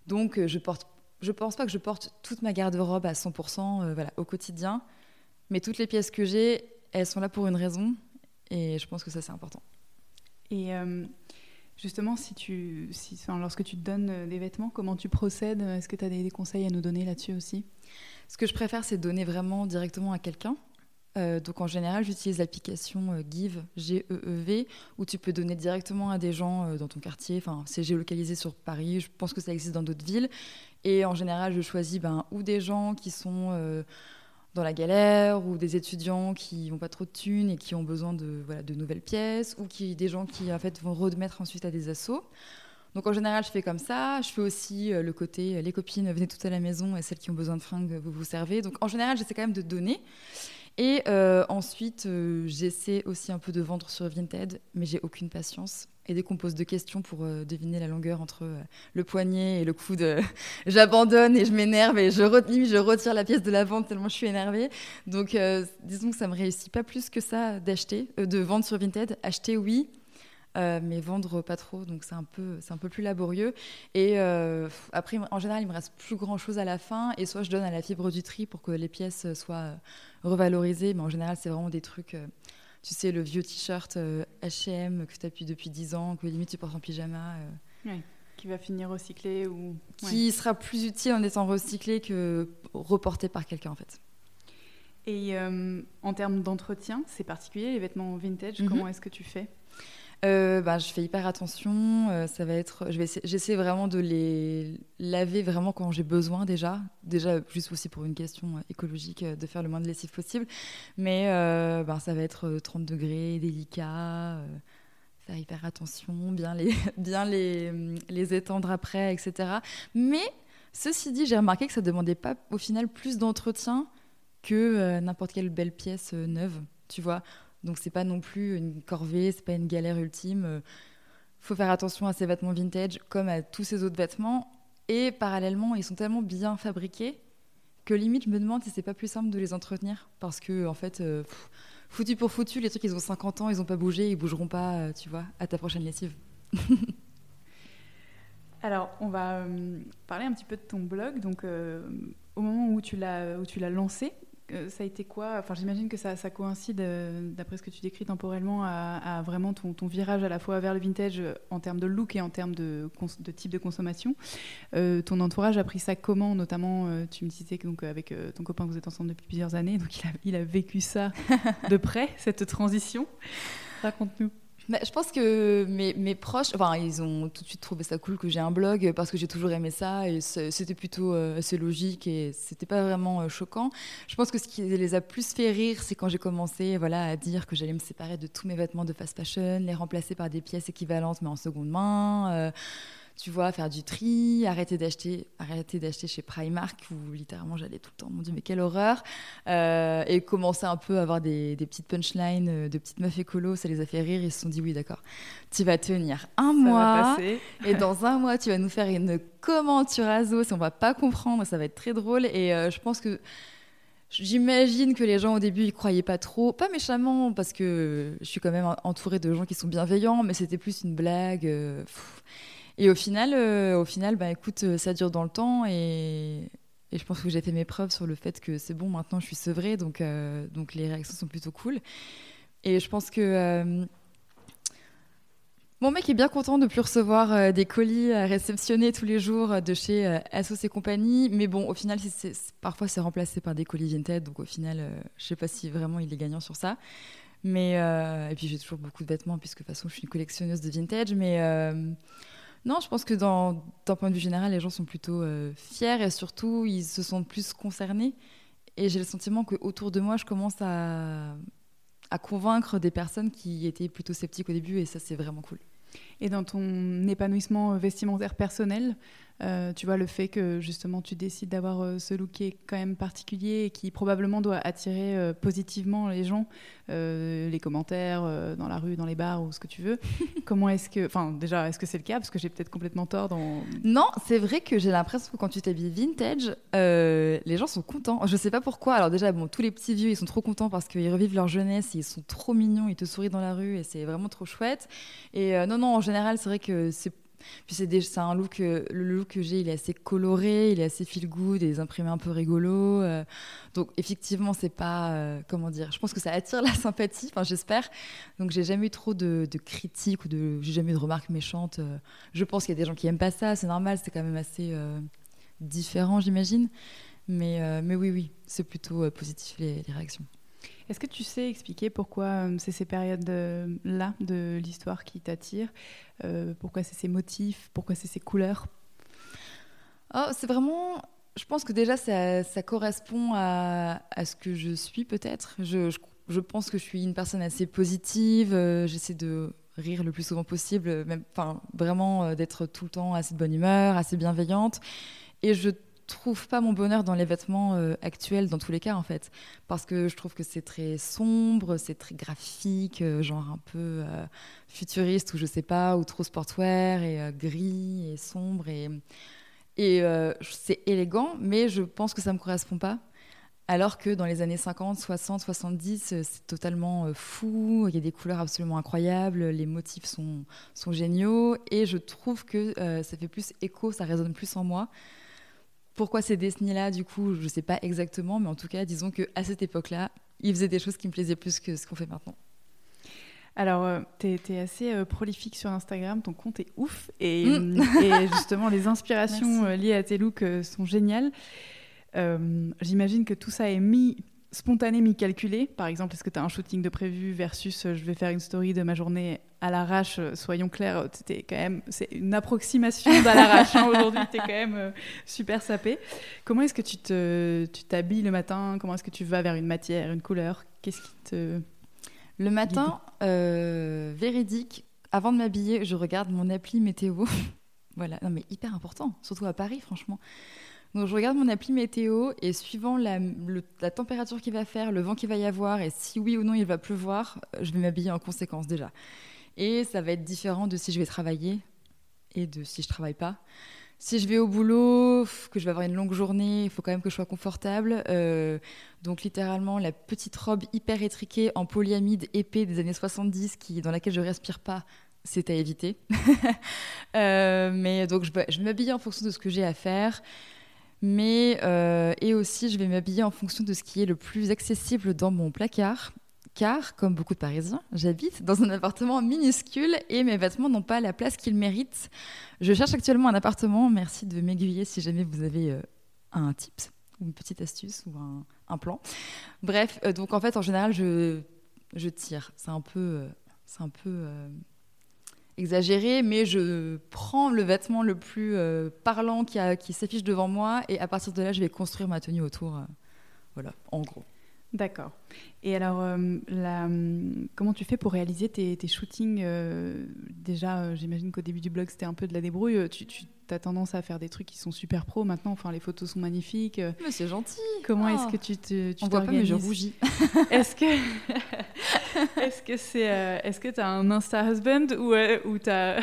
Donc je porte, pense pas que je porte toute ma garde-robe à 100% euh, voilà, au quotidien, mais toutes les pièces que j'ai, elles sont là pour une raison et je pense que ça c'est important. Et euh, justement, si tu, si, enfin, lorsque tu te donnes euh, des vêtements, comment tu procèdes? Est-ce que tu as des, des conseils à nous donner là-dessus aussi? Ce que je préfère, c'est donner vraiment directement à quelqu'un. Euh, donc en général, j'utilise l'application Give, G-E-E-V, où tu peux donner directement à des gens dans ton quartier. Enfin, c'est géolocalisé sur Paris. Je pense que ça existe dans d'autres villes. Et en général, je choisis ben, ou des gens qui sont euh, dans la galère, ou des étudiants qui n'ont pas trop de thunes et qui ont besoin de, voilà, de nouvelles pièces, ou qui, des gens qui en fait, vont remettre ensuite à des assos. Donc en général, je fais comme ça. Je fais aussi euh, le côté euh, les copines, venez toutes à la maison et celles qui ont besoin de fringues, vous vous servez. Donc en général, j'essaie quand même de donner. Et euh, ensuite, j'essaie aussi un peu de vendre sur Vinted, mais j'ai aucune patience. Et dès qu'on pose deux questions pour euh, deviner la longueur entre euh, le poignet et le coude, euh, j'abandonne et je m'énerve et je, retire la pièce de la vente tellement je suis énervée. Donc disons que ça me réussit pas plus que ça d'acheter, de vendre sur Vinted. Acheter, oui, mais vendre pas trop, donc c'est un peu, un peu plus laborieux. Et après, en général, il me reste plus grand chose à la fin, et soit je donne à la fibre du tri pour que les pièces soient revalorisées, mais en général, c'est vraiment des trucs, tu sais, le vieux t-shirt H&M que tu as depuis, depuis 10 ans, que limite tu portes en pyjama, euh, Qui va finir recyclé ou qui sera plus utile en étant recyclé que reporté par quelqu'un en fait. Et euh, en termes d'entretien, c'est particulier les vêtements vintage. Mhm. Comment est-ce que tu fais? Euh, bah, je fais hyper attention. euh, ça va être, j'essaie vraiment de les laver vraiment quand j'ai besoin déjà. Déjà juste aussi pour une question euh, écologique de faire le moins de lessive possible. Mais euh, bah, ça va être euh, 30 degrés, délicat. faire hyper attention, bien les, bien les, hum, les étendre après, etc. Mais ceci dit, j'ai remarqué que ça demandait pas au final plus d'entretien que n'importe quelle belle pièce neuve, tu vois. Donc c'est pas non plus une corvée, c'est pas une galère ultime. Euh, faut faire attention à ces vêtements vintage comme à tous ces autres vêtements. Et parallèlement, ils sont tellement bien fabriqués que limite je me demande si c'est pas plus simple de les entretenir parce que en fait, euh, foutu pour foutu, les trucs ils ont 50 ans, ils ont pas bougé, ils bougeront pas, euh, tu vois, à ta prochaine lessive. Alors, on va parler un petit peu de ton blog. Donc, au moment où tu l'as lancé, ça a été quoi Enfin, j'imagine que ça, ça coïncide, euh, d'après ce que tu décris temporellement, à, vraiment ton, ton, virage à la fois vers le vintage euh, en termes de look et en termes de, de type de consommation. ton entourage a pris ça comment Notamment, tu me disais que donc avec ton copain, vous êtes ensemble depuis plusieurs années, donc il a, il a vécu ça de près, cette transition. Raconte-nous. Je pense que mes, mes, proches, enfin, ils ont tout de suite trouvé ça cool que j'ai un blog parce que j'ai toujours aimé ça et c'était plutôt euh, assez logique et c'était pas vraiment euh, choquant. Je pense que ce qui les a plus fait rire, c'est quand j'ai commencé voilà, à dire que j'allais me séparer de tous mes vêtements de fast fashion, les remplacer par des pièces équivalentes mais en seconde main. Euh, tu vois, faire du tri, arrêter d'acheter, arrêter d'acheter chez Primark où littéralement j'allais tout le temps, mon dieu, mais quelle horreur, euh, et commencer un peu à avoir des, petites punchlines euh, de petites meufs écolo, ça les a fait rire, ils se sont dit oui d'accord, tu vas tenir un mois et dans un mois tu vas nous faire une commande sur Azos, on va pas comprendre, ça va être très drôle. Et euh, je pense que J'imagine que les gens au début ils croyaient pas trop, pas méchamment parce que je suis quand même entourée de gens qui sont bienveillants, mais c'était plus une blague. Et au final, euh, au final bah, écoute, euh, ça dure dans le temps et, je pense que j'ai fait mes preuves sur le fait que c'est bon, maintenant je suis sevrée, donc, euh, donc les réactions sont plutôt cool. Et je pense que mon mec est bien content de plus recevoir des colis à réceptionner tous les jours de chez Asos et compagnie. Mais bon, au final, parfois c'est remplacé par des colis vintage, donc au final, je sais pas si vraiment il est gagnant sur ça. Mais, et puis j'ai toujours beaucoup de vêtements, puisque de toute façon je suis une collectionneuse de vintage. Mais non, je pense que d'un point de vue général, les gens sont plutôt euh, fiers et surtout, ils se sentent plus concernés. Et j'ai le sentiment qu'autour de moi, je commence à, à convaincre des personnes qui étaient plutôt sceptiques au début et ça, c'est vraiment cool. Et dans ton épanouissement vestimentaire personnel, euh, tu vois, le fait que justement tu décides d'avoir euh, ce look qui est quand même particulier et qui probablement doit attirer euh, positivement les gens, les commentaires dans la rue, dans les bars ou ce que tu veux. Comment est-ce que. Enfin, déjà, est-ce que c'est le cas? Parce que j'ai peut-être complètement tort dans. Non, c'est vrai que j'ai l'impression que quand tu t'habilles vintage, les gens sont contents. Je sais pas pourquoi. Alors, déjà, bon, tous les petits vieux, ils sont trop contents parce qu'ils revivent leur jeunesse, ils sont trop mignons, ils te sourient dans la rue et c'est vraiment trop chouette. Et non, non, en général, c'est vrai que c'est puis c'est un look, euh, le look que j'ai, il est assez coloré, il est assez feel good, des imprimés un peu rigolos. Euh. donc effectivement, c'est pas, euh, comment dire, je pense que ça attire la sympathie, enfin j'espère. Donc j'ai jamais eu trop de, critiques ou de, j'ai jamais eu de remarques méchantes. je pense qu'il y a des gens qui aiment pas ça, c'est normal, c'est quand même assez différent, j'imagine. Mais, mais oui, oui, c'est plutôt positif les réactions. Est-ce que tu sais expliquer pourquoi euh, c'est ces périodes-là de l'histoire qui t'attirent euh, Pourquoi c'est ces motifs Pourquoi c'est ces couleurs? Oh, C'est vraiment... Je pense que déjà, ça, correspond à, ce que je suis peut-être. Je, je, pense que je suis une personne assez positive. Euh, j'essaie de rire le plus souvent possible, enfin, vraiment d'être tout le temps assez de bonne humeur, assez bienveillante. Et je trouve pas mon bonheur dans les vêtements euh, actuels, dans tous les cas, en fait. Parce que je trouve que c'est très sombre, c'est très graphique, euh, genre un peu euh, futuriste, ou je sais pas, ou trop sportwear, et gris, et sombre. Et, et c'est élégant, mais je pense que ça me correspond pas. Alors que dans les années 50, 60, 70, c'est totalement fou, il y a des couleurs absolument incroyables, les motifs sont, sont géniaux, et je trouve que ça fait plus écho, ça résonne plus en moi. Pourquoi ces décennies-là, du coup, je ne sais pas exactement, mais en tout cas, disons qu'à cette époque-là, ils faisaient des choses qui me plaisaient plus que ce qu'on fait maintenant. Alors, euh, tu es, assez euh, prolifique sur Instagram, ton compte est ouf, et, mm. et justement, les inspirations euh, liées à tes looks sont géniales. J'imagine que tout ça est mis spontané mi-calculé Par exemple, est-ce que tu as un shooting de prévu versus euh, je vais faire une story de ma journée à l'arrache euh, Soyons clairs, c'était quand même c'est une approximation d'à l'arrache. Hein, aujourd'hui, tu es quand même euh, super sapé. Comment est-ce que tu t'habilles le matin? Comment est-ce que tu vas vers une matière, une couleur? Qu'est-ce qui te Le matin, véridique. Avant de m'habiller, je regarde mon appli météo. voilà, non mais hyper important, surtout à Paris, franchement. Donc je regarde mon appli météo et suivant la, température qu'il va faire, le vent qu'il va y avoir et si oui ou non il va pleuvoir, euh, je vais m'habiller en conséquence déjà. Et ça va être différent de si je vais travailler et de si je travaille pas. Si je vais au boulot, que je vais avoir une longue journée, il faut quand même que je sois confortable. Euh, donc littéralement la petite robe hyper étriquée en polyamide épais des années 70 qui, dans laquelle je respire pas, c'est à éviter. Euh, mais donc je, je m'habille en fonction de ce que j'ai à faire. Mais, euh, et aussi, je vais m'habiller en fonction de ce qui est le plus accessible dans mon placard. Car, comme beaucoup de Parisiens, j'habite dans un appartement minuscule et mes vêtements n'ont pas la place qu'ils méritent. Je cherche actuellement un appartement. Merci de m'aiguiller si jamais vous avez euh, un tips une petite astuce ou un, plan. Bref, euh, donc en fait, en général, je, je tire. C'est un peu, c'est un peu exagéré, mais je prends le vêtement le plus euh, parlant qui, a- qui s'affiche devant moi et à partir de là, je vais construire ma tenue autour. euh, voilà, en gros. D'accord. Et alors, euh, la- hum, comment tu fais pour réaliser tes, tes shootings Déjà, j'imagine qu'au début du blog, c'était un peu de la débrouille. Tu, as tendance à faire des trucs qui sont super pro maintenant. Enfin, les photos sont magnifiques. Mais c'est gentil. Comment Ah. est-ce que tu te tu On voit pas, mais je rougis. Est-ce que est-ce que c'est euh, est-ce que t'as un Insta husband ou euh, ou t'as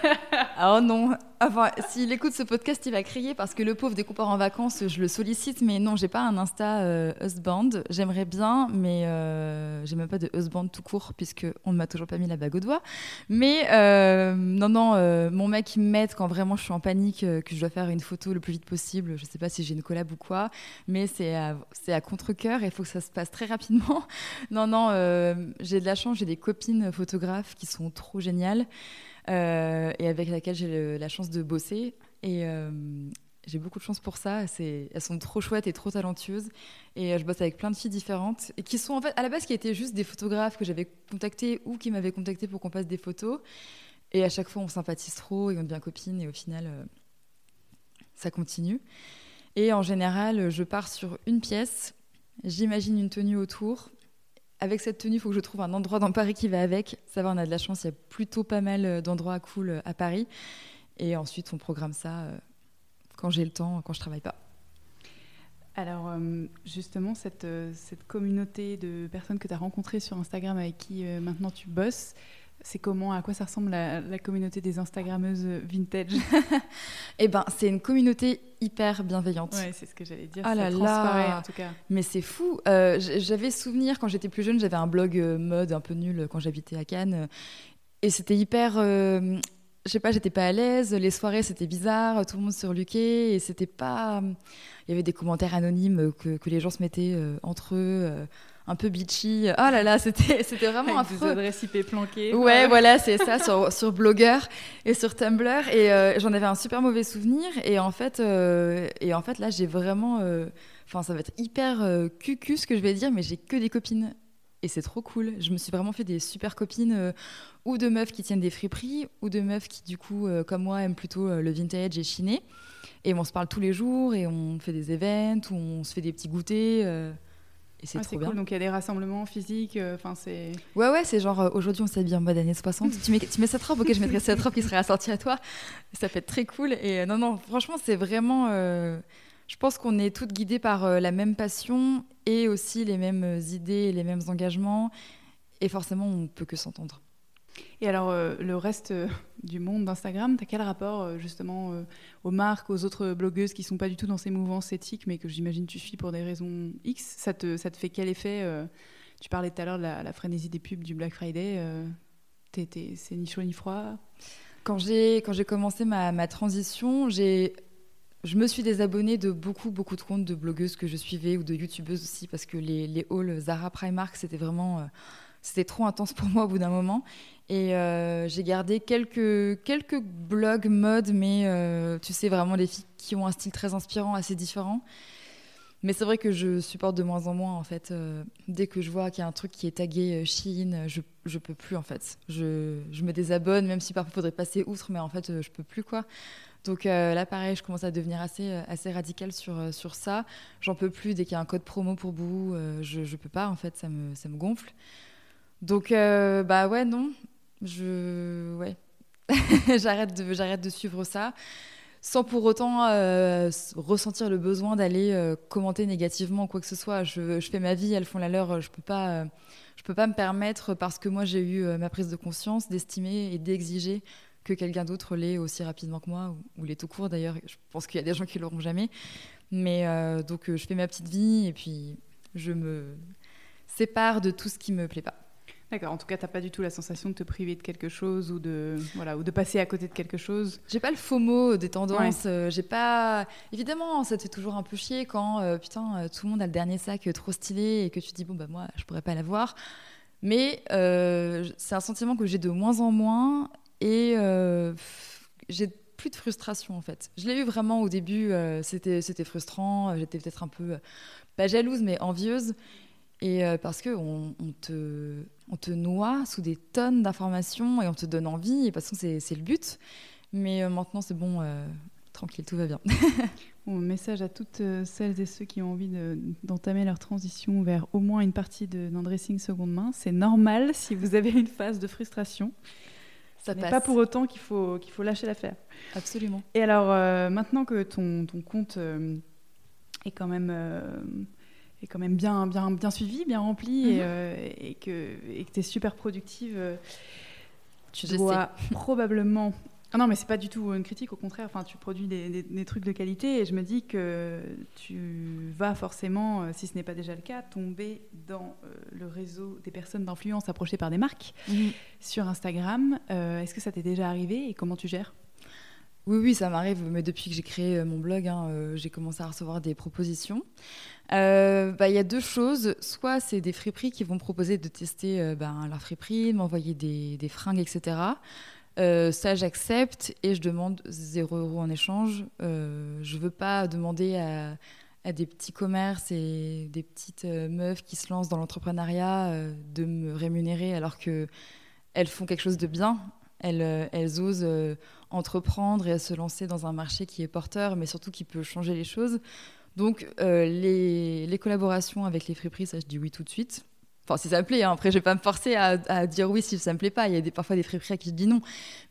oh non. Enfin, s'il écoute ce podcast, il va crier parce que le pauvre, dès qu'on part en vacances, je le sollicite. Mais non, j'ai pas un Insta euh, husband. J'aimerais bien, mais euh, j'ai même pas de husband tout court puisque on ne m'a toujours pas mis la bague au doigt. Mais euh, non, non, euh, mon mec il m'aide quand vraiment je suis en panique, que je dois faire une photo le plus vite possible. Je sais pas si j'ai une collab ou quoi, mais c'est à, à contre-cœur et il faut que ça se passe très rapidement. non, non, j'ai de la chance, j'ai des copines photographes qui sont trop géniales euh, et avec laquelle j'ai la chance de bosser. Et euh, j'ai beaucoup de chance pour ça. Elles sont trop chouettes et trop talentueuses. Et euh, je bosse avec plein de filles différentes et qui sont en fait à la base qui étaient juste des photographes que j'avais contactés ou qui m'avaient contacté pour qu'on passe des photos. Et à chaque fois, on sympathise trop et on devient copine. Et au final, ça continue. Et en général, je pars sur une pièce. J'imagine une tenue autour. Avec cette tenue, il faut que je trouve un endroit dans Paris qui va avec. Ça va, on a de la chance, il y a plutôt pas mal euh, d'endroits cool euh, à Paris. Et ensuite, on programme ça euh, quand j'ai le temps, quand je travaille pas. Alors justement cette cette communauté de personnes que tu as rencontrées sur Instagram avec qui maintenant tu bosses, c'est comment à quoi ça ressemble la, la communauté des instagrammeuses vintage Eh ben, c'est une communauté hyper bienveillante. Ouais, c'est ce que j'allais dire, Ah ça là là. en tout cas. Mais c'est fou. Euh, j'avais souvenir quand j'étais plus jeune, j'avais un blog euh, mode un peu nul quand j'habitais à Cannes. euh, et c'était hyper. euh, je sais pas, j'étais pas à l'aise. Les soirées, c'était bizarre. Tout le monde se reluquait. Et c'était pas. Il y avait des commentaires anonymes euh, que, que les gens se mettaient euh, entre eux, euh, un peu bitchy. Oh là là, c'était c'était vraiment Avec des affreux. adresses IP planquées. Ouais, voilà, c'est ça sur, sur Blogger et sur Tumblr. Et euh, j'en avais un super mauvais souvenir. Et en fait, euh, et en fait là, j'ai vraiment. euh, Enfin, ça va être hyper cucu ce que je vais dire, mais j'ai que des copines. Et c'est trop cool. Je me suis vraiment fait des super copines, euh, ou de meufs qui tiennent des friperies, ou de meufs qui, du coup, euh, comme moi, aiment plutôt euh, le vintage et chiné. Et on se parle tous les jours, et on fait des events, ou on se fait des petits goûters. Et c'est Ah, trop c'est bien. cool. Donc il y a des rassemblements physiques. euh, Enfin c'est. Ouais, ouais, c'est genre euh, aujourd'hui on s'habille en mode années 60. tu, mets, tu mets cette robe, ok, je mettrai cette robe qui serait assortie à toi. Ça peut être très cool. Et euh, non, non, franchement, c'est vraiment. je pense qu'on est toutes guidées par la même passion et aussi les mêmes idées et les mêmes engagements. Et forcément, on peut que s'entendre. Et alors euh, le reste euh, du monde d'Instagram, t'as quel rapport euh, justement aux marques, aux autres blogueuses qui sont pas du tout dans ces mouvances éthiques, mais que j'imagine tu suis pour des raisons X? Ça te ça te fait quel effet Tu parlais tout à l'heure de la, frénésie des pubs du Black Friday. c'est ni chaud ni froid? Quand j'ai commencé ma, ma transition, j'ai je me suis désabonnée de beaucoup beaucoup de comptes de blogueuses que je suivais ou de youtubeuses aussi parce que les, les hauls Zara Primark c'était vraiment c'était trop intense pour moi au bout d'un moment et euh, j'ai gardé quelques quelques blogs mode mais euh, tu sais vraiment les filles qui ont un style très inspirant assez différent mais c'est vrai que je supporte de moins en moins en fait. Euh, dès que je vois qu'il y a un truc qui est tagué Shein, je, je peux plus en fait. Je, je me désabonne, même si parfois il faudrait passer outre, mais en fait je peux plus quoi. Donc là pareil, je commence à devenir assez, assez radicale sur, sur ça. J'en peux plus dès qu'il y a un code promo pour Boo, euh, je, je peux pas en fait, ça me, ça me gonfle. Donc euh, bah ouais non, je ouais, j'arrête de, j'arrête de suivre ça sans pour autant euh, ressentir le besoin d'aller euh, commenter négativement quoi que ce soit. Je, fais ma vie, elles font la leur. Je peux pas, peux pas me permettre parce que moi j'ai eu ma prise de conscience d'estimer et d'exiger que quelqu'un d'autre l'ait aussi rapidement que moi ou, ou l'ait tout court d'ailleurs. Je pense qu'il y a des gens qui l'auront jamais. Mais donc je fais ma petite vie et puis je me sépare de tout ce qui me plaît pas. D'accord. En tout cas, t'as pas du tout la sensation de te priver de quelque chose ou de voilà ou de passer à côté de quelque chose. J'ai pas le faux mot des tendances. euh, j'ai pas. Évidemment, ça te fait toujours un peu chier quand euh, putain euh, tout le monde a le dernier sac trop stylé et que tu te dis bon bah moi je pourrais pas l'avoir. Mais euh, c'est un sentiment que j'ai de moins en moins et euh, j'ai plus de frustration en fait. Je l'ai eu vraiment au début. euh, c'était c'était frustrant. J'étais peut-être un peu pas jalouse mais envieuse. Et euh, parce que on, te, on te noie sous des tonnes d'informations et on te donne envie. Et de toute façon, c'est c'est le but. Mais euh, maintenant, c'est bon, euh, tranquille, tout va bien. Bon, message à toutes celles et ceux qui ont envie de- d'entamer leur transition vers au moins une partie de- d'un dressing seconde main. C'est normal si vous avez une phase de frustration. Ça Ce n'est passe. pas pour autant qu'il faut, qu'il faut lâcher l'affaire. Absolument. Et alors, maintenant que ton, ton compte est quand même, est quand même bien, bien, bien suivi, bien rempli, Mhm. et, euh, et que tu es super productive, euh, tu Je dois probablement... Ah non, mais c'est pas du tout une critique, au contraire. Enfin, tu produis des, des- des trucs de qualité et je me dis que tu vas forcément, euh, si ce n'est pas déjà le cas, tomber dans le réseau des personnes d'influence approchées par des marques sur Instagram. Euh, Est-ce que ça t'est déjà arrivé et comment tu gères? Oui, oui, ça m'arrive. Mais depuis que j'ai créé euh, mon blog, hein, euh, j'ai commencé à recevoir des propositions. Euh, bah, Il y a deux choses. Soit c'est des friperies qui vont proposer de tester euh, ben, leur friperie, m'envoyer des, fringues, etc. Ça, j'accepte et je demande 0 euros en échange. Je veux pas demander à, des petits commerces et des petites meufs qui se lancent dans l'entrepreneuriat de me rémunérer alors que elles font quelque chose de bien. Elles, osent entreprendre et se lancer dans un marché qui est porteur, mais surtout qui peut changer les choses. Donc, euh, les, les collaborations avec les friperies, ça, je dis oui tout de suite. Enfin, si ça me plaît, hein. après, je vais pas me forcer à, à dire oui si ça me plaît pas. Il y a des, parfois des friperies à qui je dis non.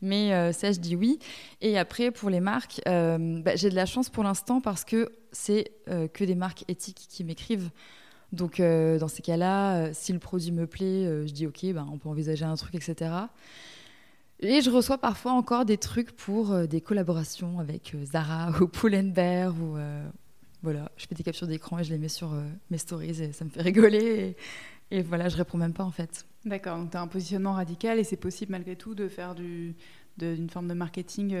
Mais euh, ça, je dis oui. Et après, pour les marques, euh, bah, j'ai de la chance pour l'instant parce que c'est que des marques éthiques qui m'écrivent. Donc, dans ces cas-là, si le produit me plaît, je dis OK, ben, on peut envisager un truc, etc. Et je reçois parfois encore des trucs pour euh, des collaborations avec euh, Zara ou Pull&Bear ou euh, voilà, je fais des captures d'écran et je les mets sur mes stories et ça me fait rigoler et, et voilà, je réponds même pas en fait. D'accord, donc tu as un positionnement radical et c'est possible malgré tout de faire du, d'une forme de marketing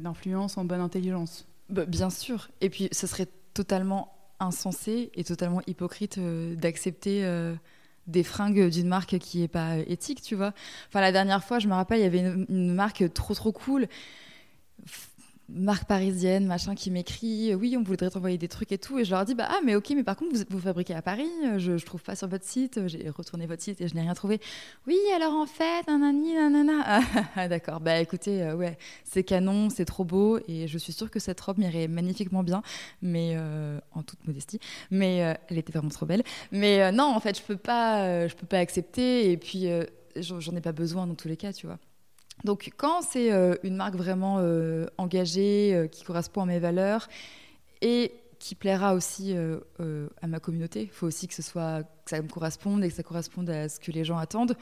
d'influence en bonne intelligence. Bah, bien sûr. Et puis ce serait totalement insensé et totalement hypocrite d'accepter des fringues d'une marque qui est pas éthique, tu vois. Enfin la dernière fois, je me rappelle, il y avait une, une marque trop trop cool. Marque parisienne, machin, qui m'écrit euh, oui, on voudrait t'envoyer des trucs et tout. Et je leur dis bah ah, mais ok, mais par contre, vous, vous fabriquez à Paris, euh, je, je trouve pas sur votre site. J'ai retourné votre site et je n'ai rien trouvé. Oui, alors en fait, nanani, nanana. Ah, d'accord, bah écoutez, euh, ouais, c'est canon, c'est trop beau et je suis sûre que cette robe m'irait magnifiquement bien, mais euh, en toute modestie. Mais euh, elle était vraiment trop belle. Mais euh, non, en fait, je peux pas, euh, je peux pas accepter et puis euh, j'en ai pas besoin dans tous les cas, tu vois. Donc quand c'est euh, une marque vraiment euh, engagée, euh, qui correspond à mes valeurs et qui plaira aussi à ma communauté, il faut aussi que ce soit que ça me corresponde et que ça corresponde à ce que les gens attendent.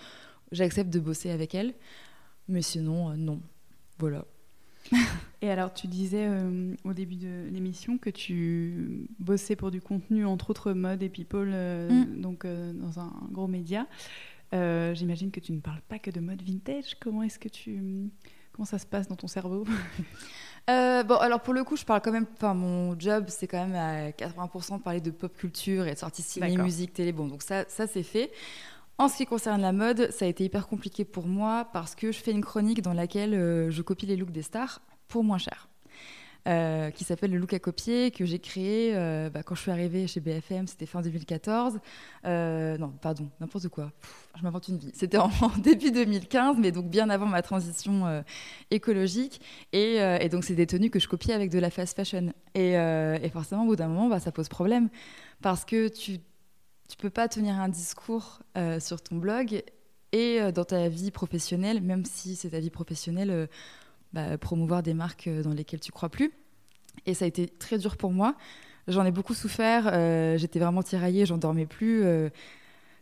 J'accepte de bosser avec elle, mais sinon non. Voilà. Et alors, tu disais euh, au début de l'émission que tu bossais pour du contenu, entre autres mode et people, euh, Mm. donc euh, dans un gros média. Euh, J'imagine que tu ne parles pas que de mode vintage. Comment est-ce que tu. Comment ça se passe dans ton cerveau? Euh, bon, alors pour le coup, je parle quand même. Enfin, mon job, c'est quand même à 80% de parler de pop culture et de sorties ciné, musique, télé. Bon, donc ça, ça c'est fait. En ce qui concerne la mode, ça a été hyper compliqué pour moi parce que je fais une chronique dans laquelle euh, je copie les looks des stars pour moins cher. Euh, qui s'appelle Le Look à copier, que j'ai créé euh, bah, quand je suis arrivée chez BFM, c'était fin 2014. Euh, non, pardon, n'importe quoi. Je m'invente une vie. C'était en, début 2015, mais donc bien avant ma transition écologique. Et, donc, c'est des tenues que je copie avec de la fast fashion. Et, forcément, au bout d'un moment, bah, ça pose problème. Parce que tu tu peux pas tenir un discours sur ton blog et dans ta vie professionnelle, même si c'est ta vie professionnelle, bah, promouvoir des marques euh, dans lesquelles tu crois plus. Et ça a été très dur pour moi. J'en ai beaucoup souffert. euh, J'étais vraiment tiraillée, j'en dormais plus. euh,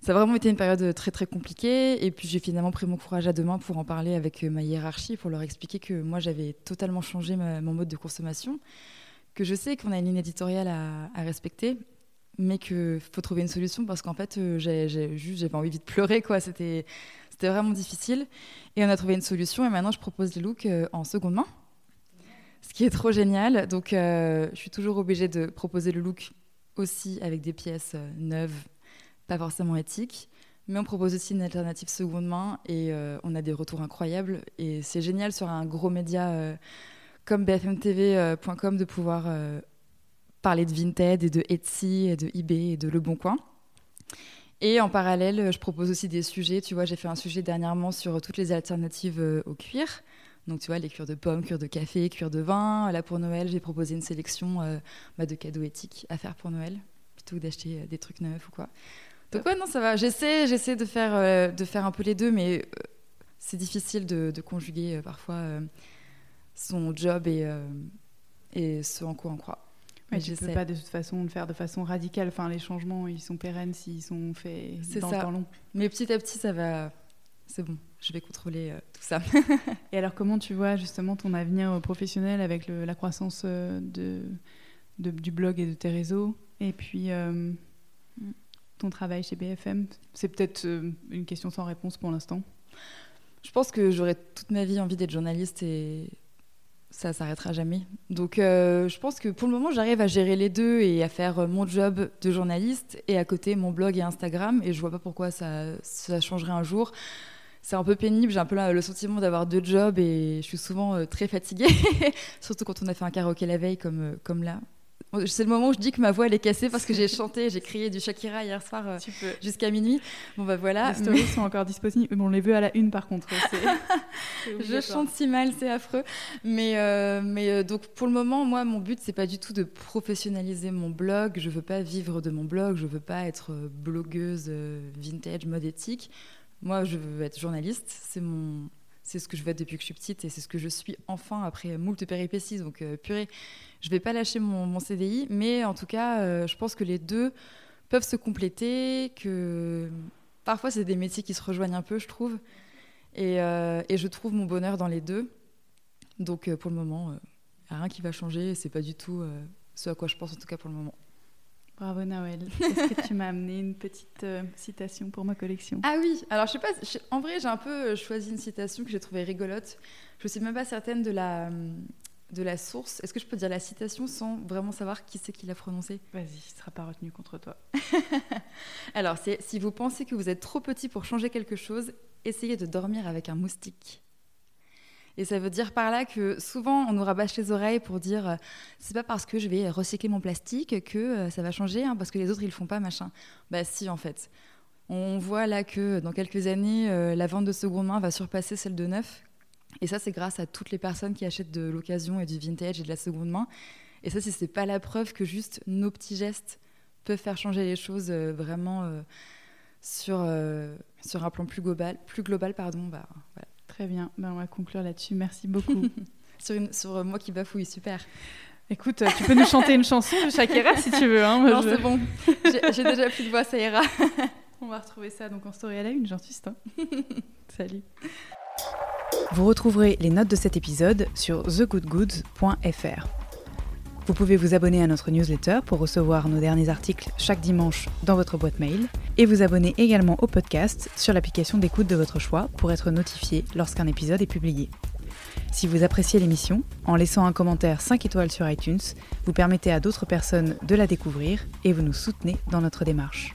ça a vraiment été une période très très compliquée. Et puis j'ai finalement pris mon courage à deux mains pour en parler avec ma hiérarchie, pour leur expliquer que moi j'avais totalement changé mon mode de consommation, que je sais qu'on a une ligne éditoriale à, respecter, mais qu'il faut trouver une solution parce qu'en fait, j'avais envie de pleurer, quoi. C'était, c'était vraiment difficile. Et on a trouvé une solution et maintenant, je propose les looks euh, en seconde main, ce qui est trop génial. Donc, euh, je suis toujours obligée de proposer le look aussi avec des pièces euh, neuves, pas forcément éthiques. Mais on propose aussi une alternative seconde main et on a des retours incroyables. Et c'est génial sur un gros média comme bfmtv.com de pouvoir parler de Vinted et de Etsy et de eBay et de Le Bon Coin. Et en parallèle, je propose aussi des sujets. Tu vois, j'ai fait un sujet dernièrement sur toutes les alternatives euh, au cuir. Donc, tu vois, les cuirs de pommes, cuirs de café, cuirs de vin. Là, pour Noël, j'ai proposé une sélection euh, bah, de cadeaux éthiques à faire pour Noël, plutôt que d'acheter euh, des trucs neufs ou quoi. Donc, ouais, non, ça va. J'essaie, j'essaie de, faire, euh, de faire un peu les deux, mais euh, c'est difficile de, conjuguer euh, parfois euh, son job et, euh, et ce en quoi on croit. Mais tu peux j'essaie. pas de toute façon le faire de façon radicale. Enfin, les changements, ils sont pérennes s'ils sont faits dans ça. le temps long. Mais petit à petit, ça va. C'est bon, je vais contrôler euh, tout ça. Et alors, comment tu vois justement ton avenir euh, professionnel avec le- la croissance euh, de, de- du blog et de tes réseaux? Et puis, euh, ton travail chez BFM C'est peut-être une question sans réponse pour l'instant. Je pense que j'aurai toute ma vie envie d'être journaliste et ça s'arrêtera jamais. Donc euh, je pense que pour le moment, j'arrive à gérer les deux et à faire euh, mon job de journaliste et à côté mon blog et Instagram. Et je vois pas pourquoi ça, changerait un jour. C'est un peu pénible, j'ai un peu le sentiment d'avoir deux jobs et je suis souvent euh, très fatiguée, surtout quand on a fait un karaoké la veille comme, comme là. C'est le moment où je dis que ma voix elle est cassée parce que j'ai chanté, j'ai crié du Shakira hier soir euh, jusqu'à minuit. Bon bah voilà. les stories sont encore disponibles. Bon, on les veut à la une par contre. c'est- c'est Je chante si mal, c'est affreux. Mais, euh, mais euh, donc pour le moment, moi, mon but, c'est pas du tout de professionnaliser mon blog. Je veux pas vivre de mon blog. Je veux pas être blogueuse vintage, mode éthique. Moi, je veux être journaliste. C'est mon, c'est ce que je être depuis que je suis petite et c'est ce que je suis enfin après moult péripéties. Donc euh, purée, je vais pas lâcher mon, CDI, mais en tout cas, euh, je pense que les deux peuvent se compléter. Que parfois, c'est des métiers qui se rejoignent un peu, je trouve. Et, euh, et je trouve mon bonheur dans les deux. Donc pour le moment, rien qui va changer. C'est pas du tout ce à quoi je pense, en tout cas pour le moment. Bravo Nawel. Est-ce que tu m'as amené une petite euh, citation pour ma collection? Ah oui, alors je sais pas, je- en vrai j'ai un peu euh, choisi une citation que j'ai trouvée rigolote. Je suis même pas certaine de la, hum, de la source. Est-ce que je peux dire la citation sans vraiment savoir qui c'est qui l'a prononcée? Vas-y, ce sera pas retenu contre toi. Alors c'est si vous pensez que vous êtes trop petit pour changer quelque chose, essayez de dormir avec un moustique. Et ça veut dire par là que souvent on nous rabâche les oreilles pour dire euh, c'est pas parce que je vais recycler mon plastique que euh, ça va changer, hein, parce que les autres ils le font pas, machin. Bah si en fait. On voit là que dans quelques années, euh, la vente de seconde main va surpasser celle de neuf. Et ça c'est grâce à toutes les personnes qui achètent de l'occasion et du vintage et de la seconde main. Et ça, si c'est pas la preuve que juste nos petits gestes peuvent faire changer les choses euh, vraiment euh, sur, euh, sur un plan plus global, plus global pardon, bah, voilà. Très bien, ben, on va conclure là-dessus. Merci beaucoup. sur, une, sur euh, moi qui bafouille, super. Écoute, euh, tu peux nous chanter une chanson de Shakira si tu veux. Hein, non, je- c'est bon, j'ai j'ai déjà plus de voix, ça ira. On va retrouver ça donc en story à la une, j'insiste. hein. Salut. Vous retrouverez les notes de cet épisode sur thegoodgoods.fr. Vous pouvez vous abonner à notre newsletter pour recevoir nos derniers articles chaque dimanche dans votre boîte mail et vous abonner également au podcast sur l'application d'écoute de votre choix pour être notifié lorsqu'un épisode est publié. Si vous appréciez l'émission, en laissant un commentaire 5 étoiles sur iTunes, vous permettez à d'autres personnes de la découvrir et vous nous soutenez dans notre démarche.